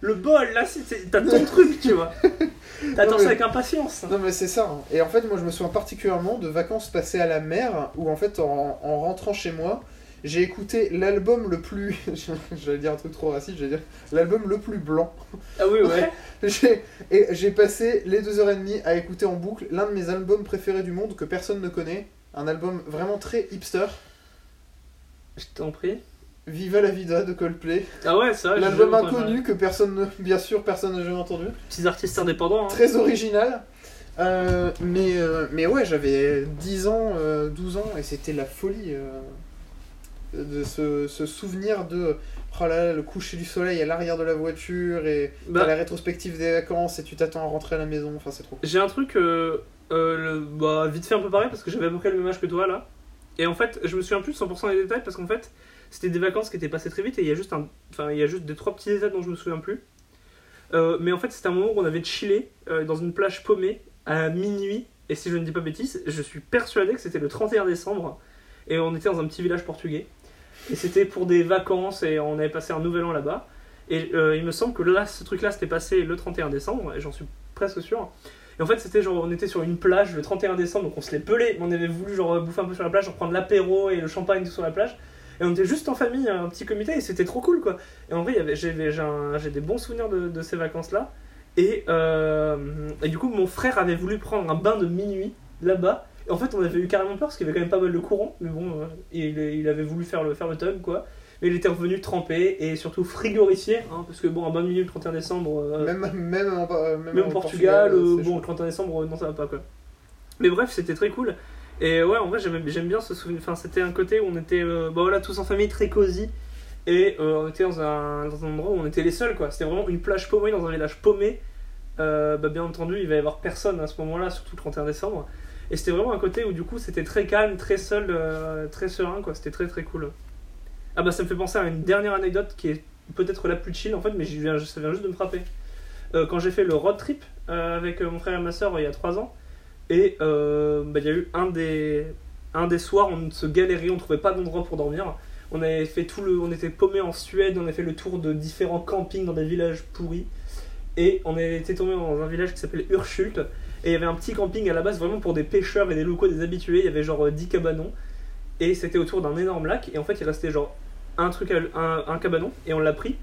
Le bol là, t'as ton truc, tu vois. T'attends ça avec impatience. Non mais c'est ça. hein. Et en fait, moi je me souviens particulièrement de vacances passées à la mer où en fait en, en rentrant chez moi, j'ai écouté l'album le plus... J'allais dire un truc trop raciste, j'allais dire l'album le plus blanc. Ah oui, ouais. J'ai et j'ai passé les deux heures et demie à écouter en boucle l'un de mes albums préférés du monde que personne ne connaît. Un album vraiment très hipster. Je t'en prie. Viva la vida de Coldplay. Ah ouais, c'est vrai. L'album inconnu que personne ne... Bien sûr, personne n'a jamais entendu. Petits artistes indépendants. hein. Très original. Euh, mais, euh, mais ouais, j'avais 10 ans, euh, 12 ans, et c'était la folie euh, de ce, ce souvenir de oh là là, le coucher du soleil à l'arrière de la voiture, et Bah, la rétrospective des vacances, et tu t'attends à rentrer à la maison, enfin c'est trop. J'ai un truc, euh, euh, le- bah, vite fait un peu pareil parce que j'avais à peu près le même âge que toi là. Et en fait, je me souviens plus de 100% des détails parce qu'en fait, c'était des vacances qui étaient passées très vite et il y a juste un, enfin il y a juste des trois petits détails dont je me souviens plus. Euh, mais en fait, c'était un moment où on avait chillé dans une plage paumée à minuit. Et si je ne dis pas bêtise, je suis persuadé que c'était le 31 décembre et on était dans un petit village portugais. Et c'était pour des vacances et on avait passé un nouvel an là-bas. Et euh, il me semble que là, ce truc-là, c'était passé le 31 décembre et j'en suis presque sûr. Et en fait, c'était genre, on était sur une plage le 31 décembre, donc on se l'est pelé, mais on avait voulu genre bouffer un peu sur la plage, genre prendre l'apéro et le champagne sur la plage. Et on était juste en famille, un petit comité, et c'était trop cool quoi. Et en vrai, j'ai des bons souvenirs de, ces vacances-là. Euh, et du coup, mon frère avait voulu prendre un bain de minuit là-bas. En fait, on avait eu carrément peur parce qu'il y avait quand même pas mal de courant. Mais bon, euh, il, il avait voulu faire le, faire le quoi. Mais il était revenu trempé et surtout frigorifié. Hein, parce que bon, bain de minuit le 31 décembre. euh, Même, même, en, même même en au Portugal, euh, c'est bon, le 31 décembre, non, ça va pas quoi. Mais bref, c'était très cool. Et ouais, en vrai, j'aime bien ce souvenir. Enfin, c'était un côté où on était bah voilà, tous en famille, très cosy. Et on était dans un, dans un endroit où on était les seuls quoi. C'était vraiment une plage paumée dans un village paumé. Euh, bah, bien entendu, il va y avoir personne à ce moment-là, surtout le 31 décembre. Et c'était vraiment un côté où du coup c'était très calme, très seul, euh, très serein quoi. C'était très très cool. Ah bah ça me fait penser à une dernière anecdote qui est peut-être la plus chill en fait, mais viens, ça vient juste de me frapper. Euh, quand j'ai fait le road trip euh, avec mon frère et ma soeur il y a 3 ans, et bah, il y a eu un des, un des soirs, on se galérait, on trouvait pas d'endroit pour dormir. On avait fait tout le, on était paumé en Suède, on avait fait le tour de différents campings dans des villages pourris. Et on était tombé dans un village qui s'appelle Urshult. Et il y avait un petit camping à la base vraiment pour des pêcheurs et des locaux, des habitués. Il y avait genre euh, 10 cabanons. Et c'était autour d'un énorme lac. Et en fait, il restait genre un truc, un, cabanon. Et on l'a pris.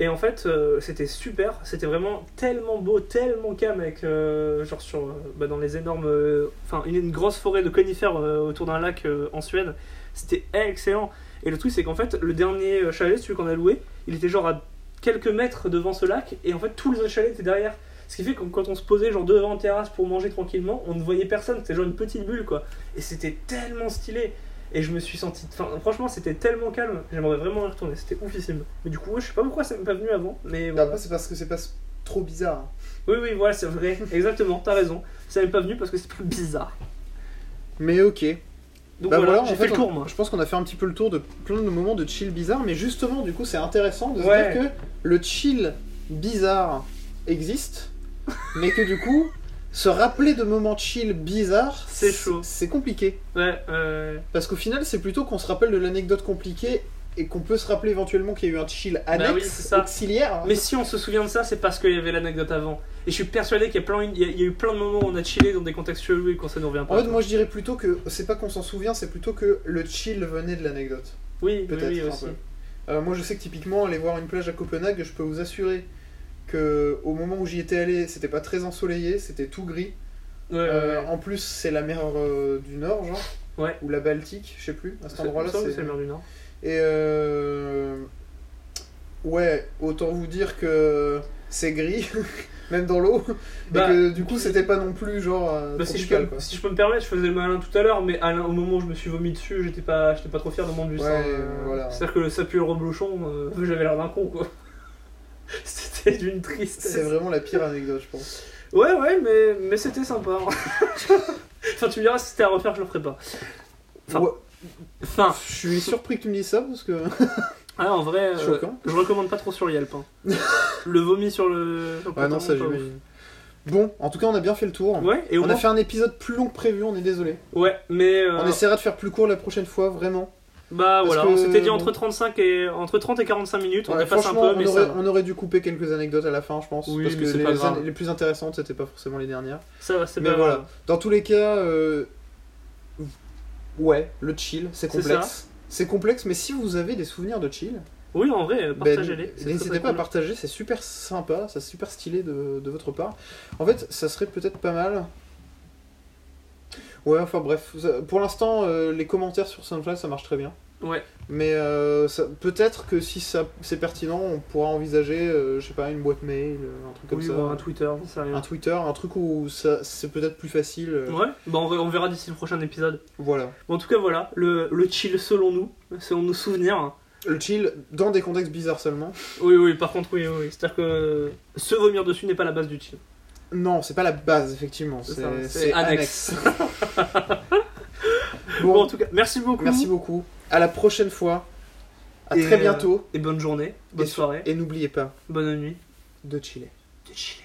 Et en fait, euh, c'était super. C'était vraiment tellement beau, tellement calme avec euh, genre sur euh, bah, dans les énormes, euh, enfin une, une grosse forêt de conifères euh, autour d'un lac euh, en Suède. C'était excellent. Et le truc, c'est qu'en fait, le dernier euh, chalet, celui qu'on a loué, il était genre à quelques mètres devant ce lac. Et en fait, tous les autres chalets étaient derrière. Ce qui fait que quand on se posait genre devant une terrasse pour manger tranquillement, on ne voyait personne. C'était genre une petite bulle quoi. Et c'était tellement stylé. Et je me suis senti. Enfin, franchement, c'était tellement calme. J'aimerais vraiment y retourner. C'était oufissime. Mais du coup, je sais pas pourquoi ça m'est pas venu avant. Mais voilà. Après, c'est parce que c'est pas trop bizarre. Oui, oui, voilà, c'est vrai. Exactement, t'as raison. Ça m'est pas venu parce que c'est plus bizarre. Mais ok. Donc Bah voilà, voilà, j'ai en fait, le on- tour moi. Je pense qu'on a fait un petit peu le tour de plein de moments de chill bizarre, mais justement, du coup, c'est intéressant de se dire que le chill bizarre existe, mais que du coup, se rappeler de moments chill bizarres, C'est chaud. C'est compliqué. Ouais, euh, Parce qu'au final, c'est plutôt qu'on se rappelle de l'anecdote compliquée et qu'on peut se rappeler éventuellement qu'il y a eu un chill annexe, Bah oui, c'est ça. auxiliaire. Mais si on se souvient de ça, c'est parce qu'il y avait l'anecdote avant. Et je suis persuadé qu'il y a, y y eu plein de moments où on a chillé dans des contextes chelous et quand ça nous revient pas. En fait, moi je dirais plutôt que c'est pas qu'on s'en souvient, c'est plutôt que le chill venait de l'anecdote. oui, Peut-être oui, aussi. peu. Euh, moi je sais que typiquement aller voir une plage à Copenhague, je peux vous assurer que au moment où j'y étais allé, c'était pas très ensoleillé, c'était tout gris. Ouais, Euh, ouais. En plus, c'est la mer euh, du Nord, genre. Ouais. Ou la Baltique, je sais plus. À cet endroit-là, c'est. le mer du Nord. Et euh... ouais, autant vous dire que c'est gris, même dans l'eau. Bah, et que du coup, c'était pas non plus genre Bah, si, je peux, quoi. si je peux me permettre, je faisais le malin tout à l'heure, mais à au moment où je me suis vomi dessus, j'étais pas, j'étais pas trop fier de mon bus. Ouais, voilà. C'est-à-dire que ça pue le reblochon, j'avais l'air d'un con quoi. C'était d'une tristesse. C'est vraiment la pire anecdote, je pense. Ouais, ouais, mais, mais c'était sympa. enfin, tu me diras, si c'était à refaire, je le ferais pas. Enfin, Ouais, Enfin, je suis surpris que tu me dises ça parce que. ah, en vrai, euh, je recommande pas trop sur Yelp. hein. le vomi sur le. sur le Ouais, non, ça j'imagine. Bon, en tout cas, on a bien fait le tour. Ouais, et On a fait un épisode plus long que prévu, on est désolé. Ouais, mais. euh, On essaiera de faire plus court la prochaine fois, vraiment. Bah parce voilà, on s'était dit entre 35 et entre 30 et 45 minutes, on Ouais, dépasse un peu, mais on, aurait, ça, on aurait dû couper quelques anecdotes à la fin, je pense. Oui, parce que c'est les, an- les plus intéressantes, c'était pas forcément les dernières. ça va, c'est Mais pas voilà. grave. Dans tous les cas, euh, ouais, le chill, c'est complexe. C'est complexe, mais si vous avez des souvenirs de chill, Oui, en vrai, ben, partagez-les. n'hésitez pas à partager, c'est super sympa, c'est super stylé de, de votre part. En fait, ça serait peut-être pas mal. Ouais, enfin bref, ça- pour l'instant, euh, les commentaires sur SoundCloud ça marche très bien. Ouais, Mais euh, ça- peut-être que si ça c'est pertinent, on pourra envisager, euh, je sais pas, une boîte mail, euh, un truc comme oui, ça. un Twitter, sais rien. un Twitter, un truc où ça c'est peut-être plus facile. euh, Ouais, bah on verra, on verra d'ici le prochain épisode. Voilà. Bon, en tout cas, voilà, le, le chill selon nous, selon nos souvenirs. Le chill dans des contextes bizarres seulement. Oui, oui, par contre, oui. oui. C'est-à-dire que se vomir dessus n'est pas la base du chill. Non, c'est pas la base effectivement, C'est annexe. annexe. bon, Bon, en tout cas, merci beaucoup. merci beaucoup. À la prochaine fois. À Et, très euh, bientôt. Et bonne journée, bonne Et- soirée, Et n'oubliez pas bonne nuit. de chiller. De chiller.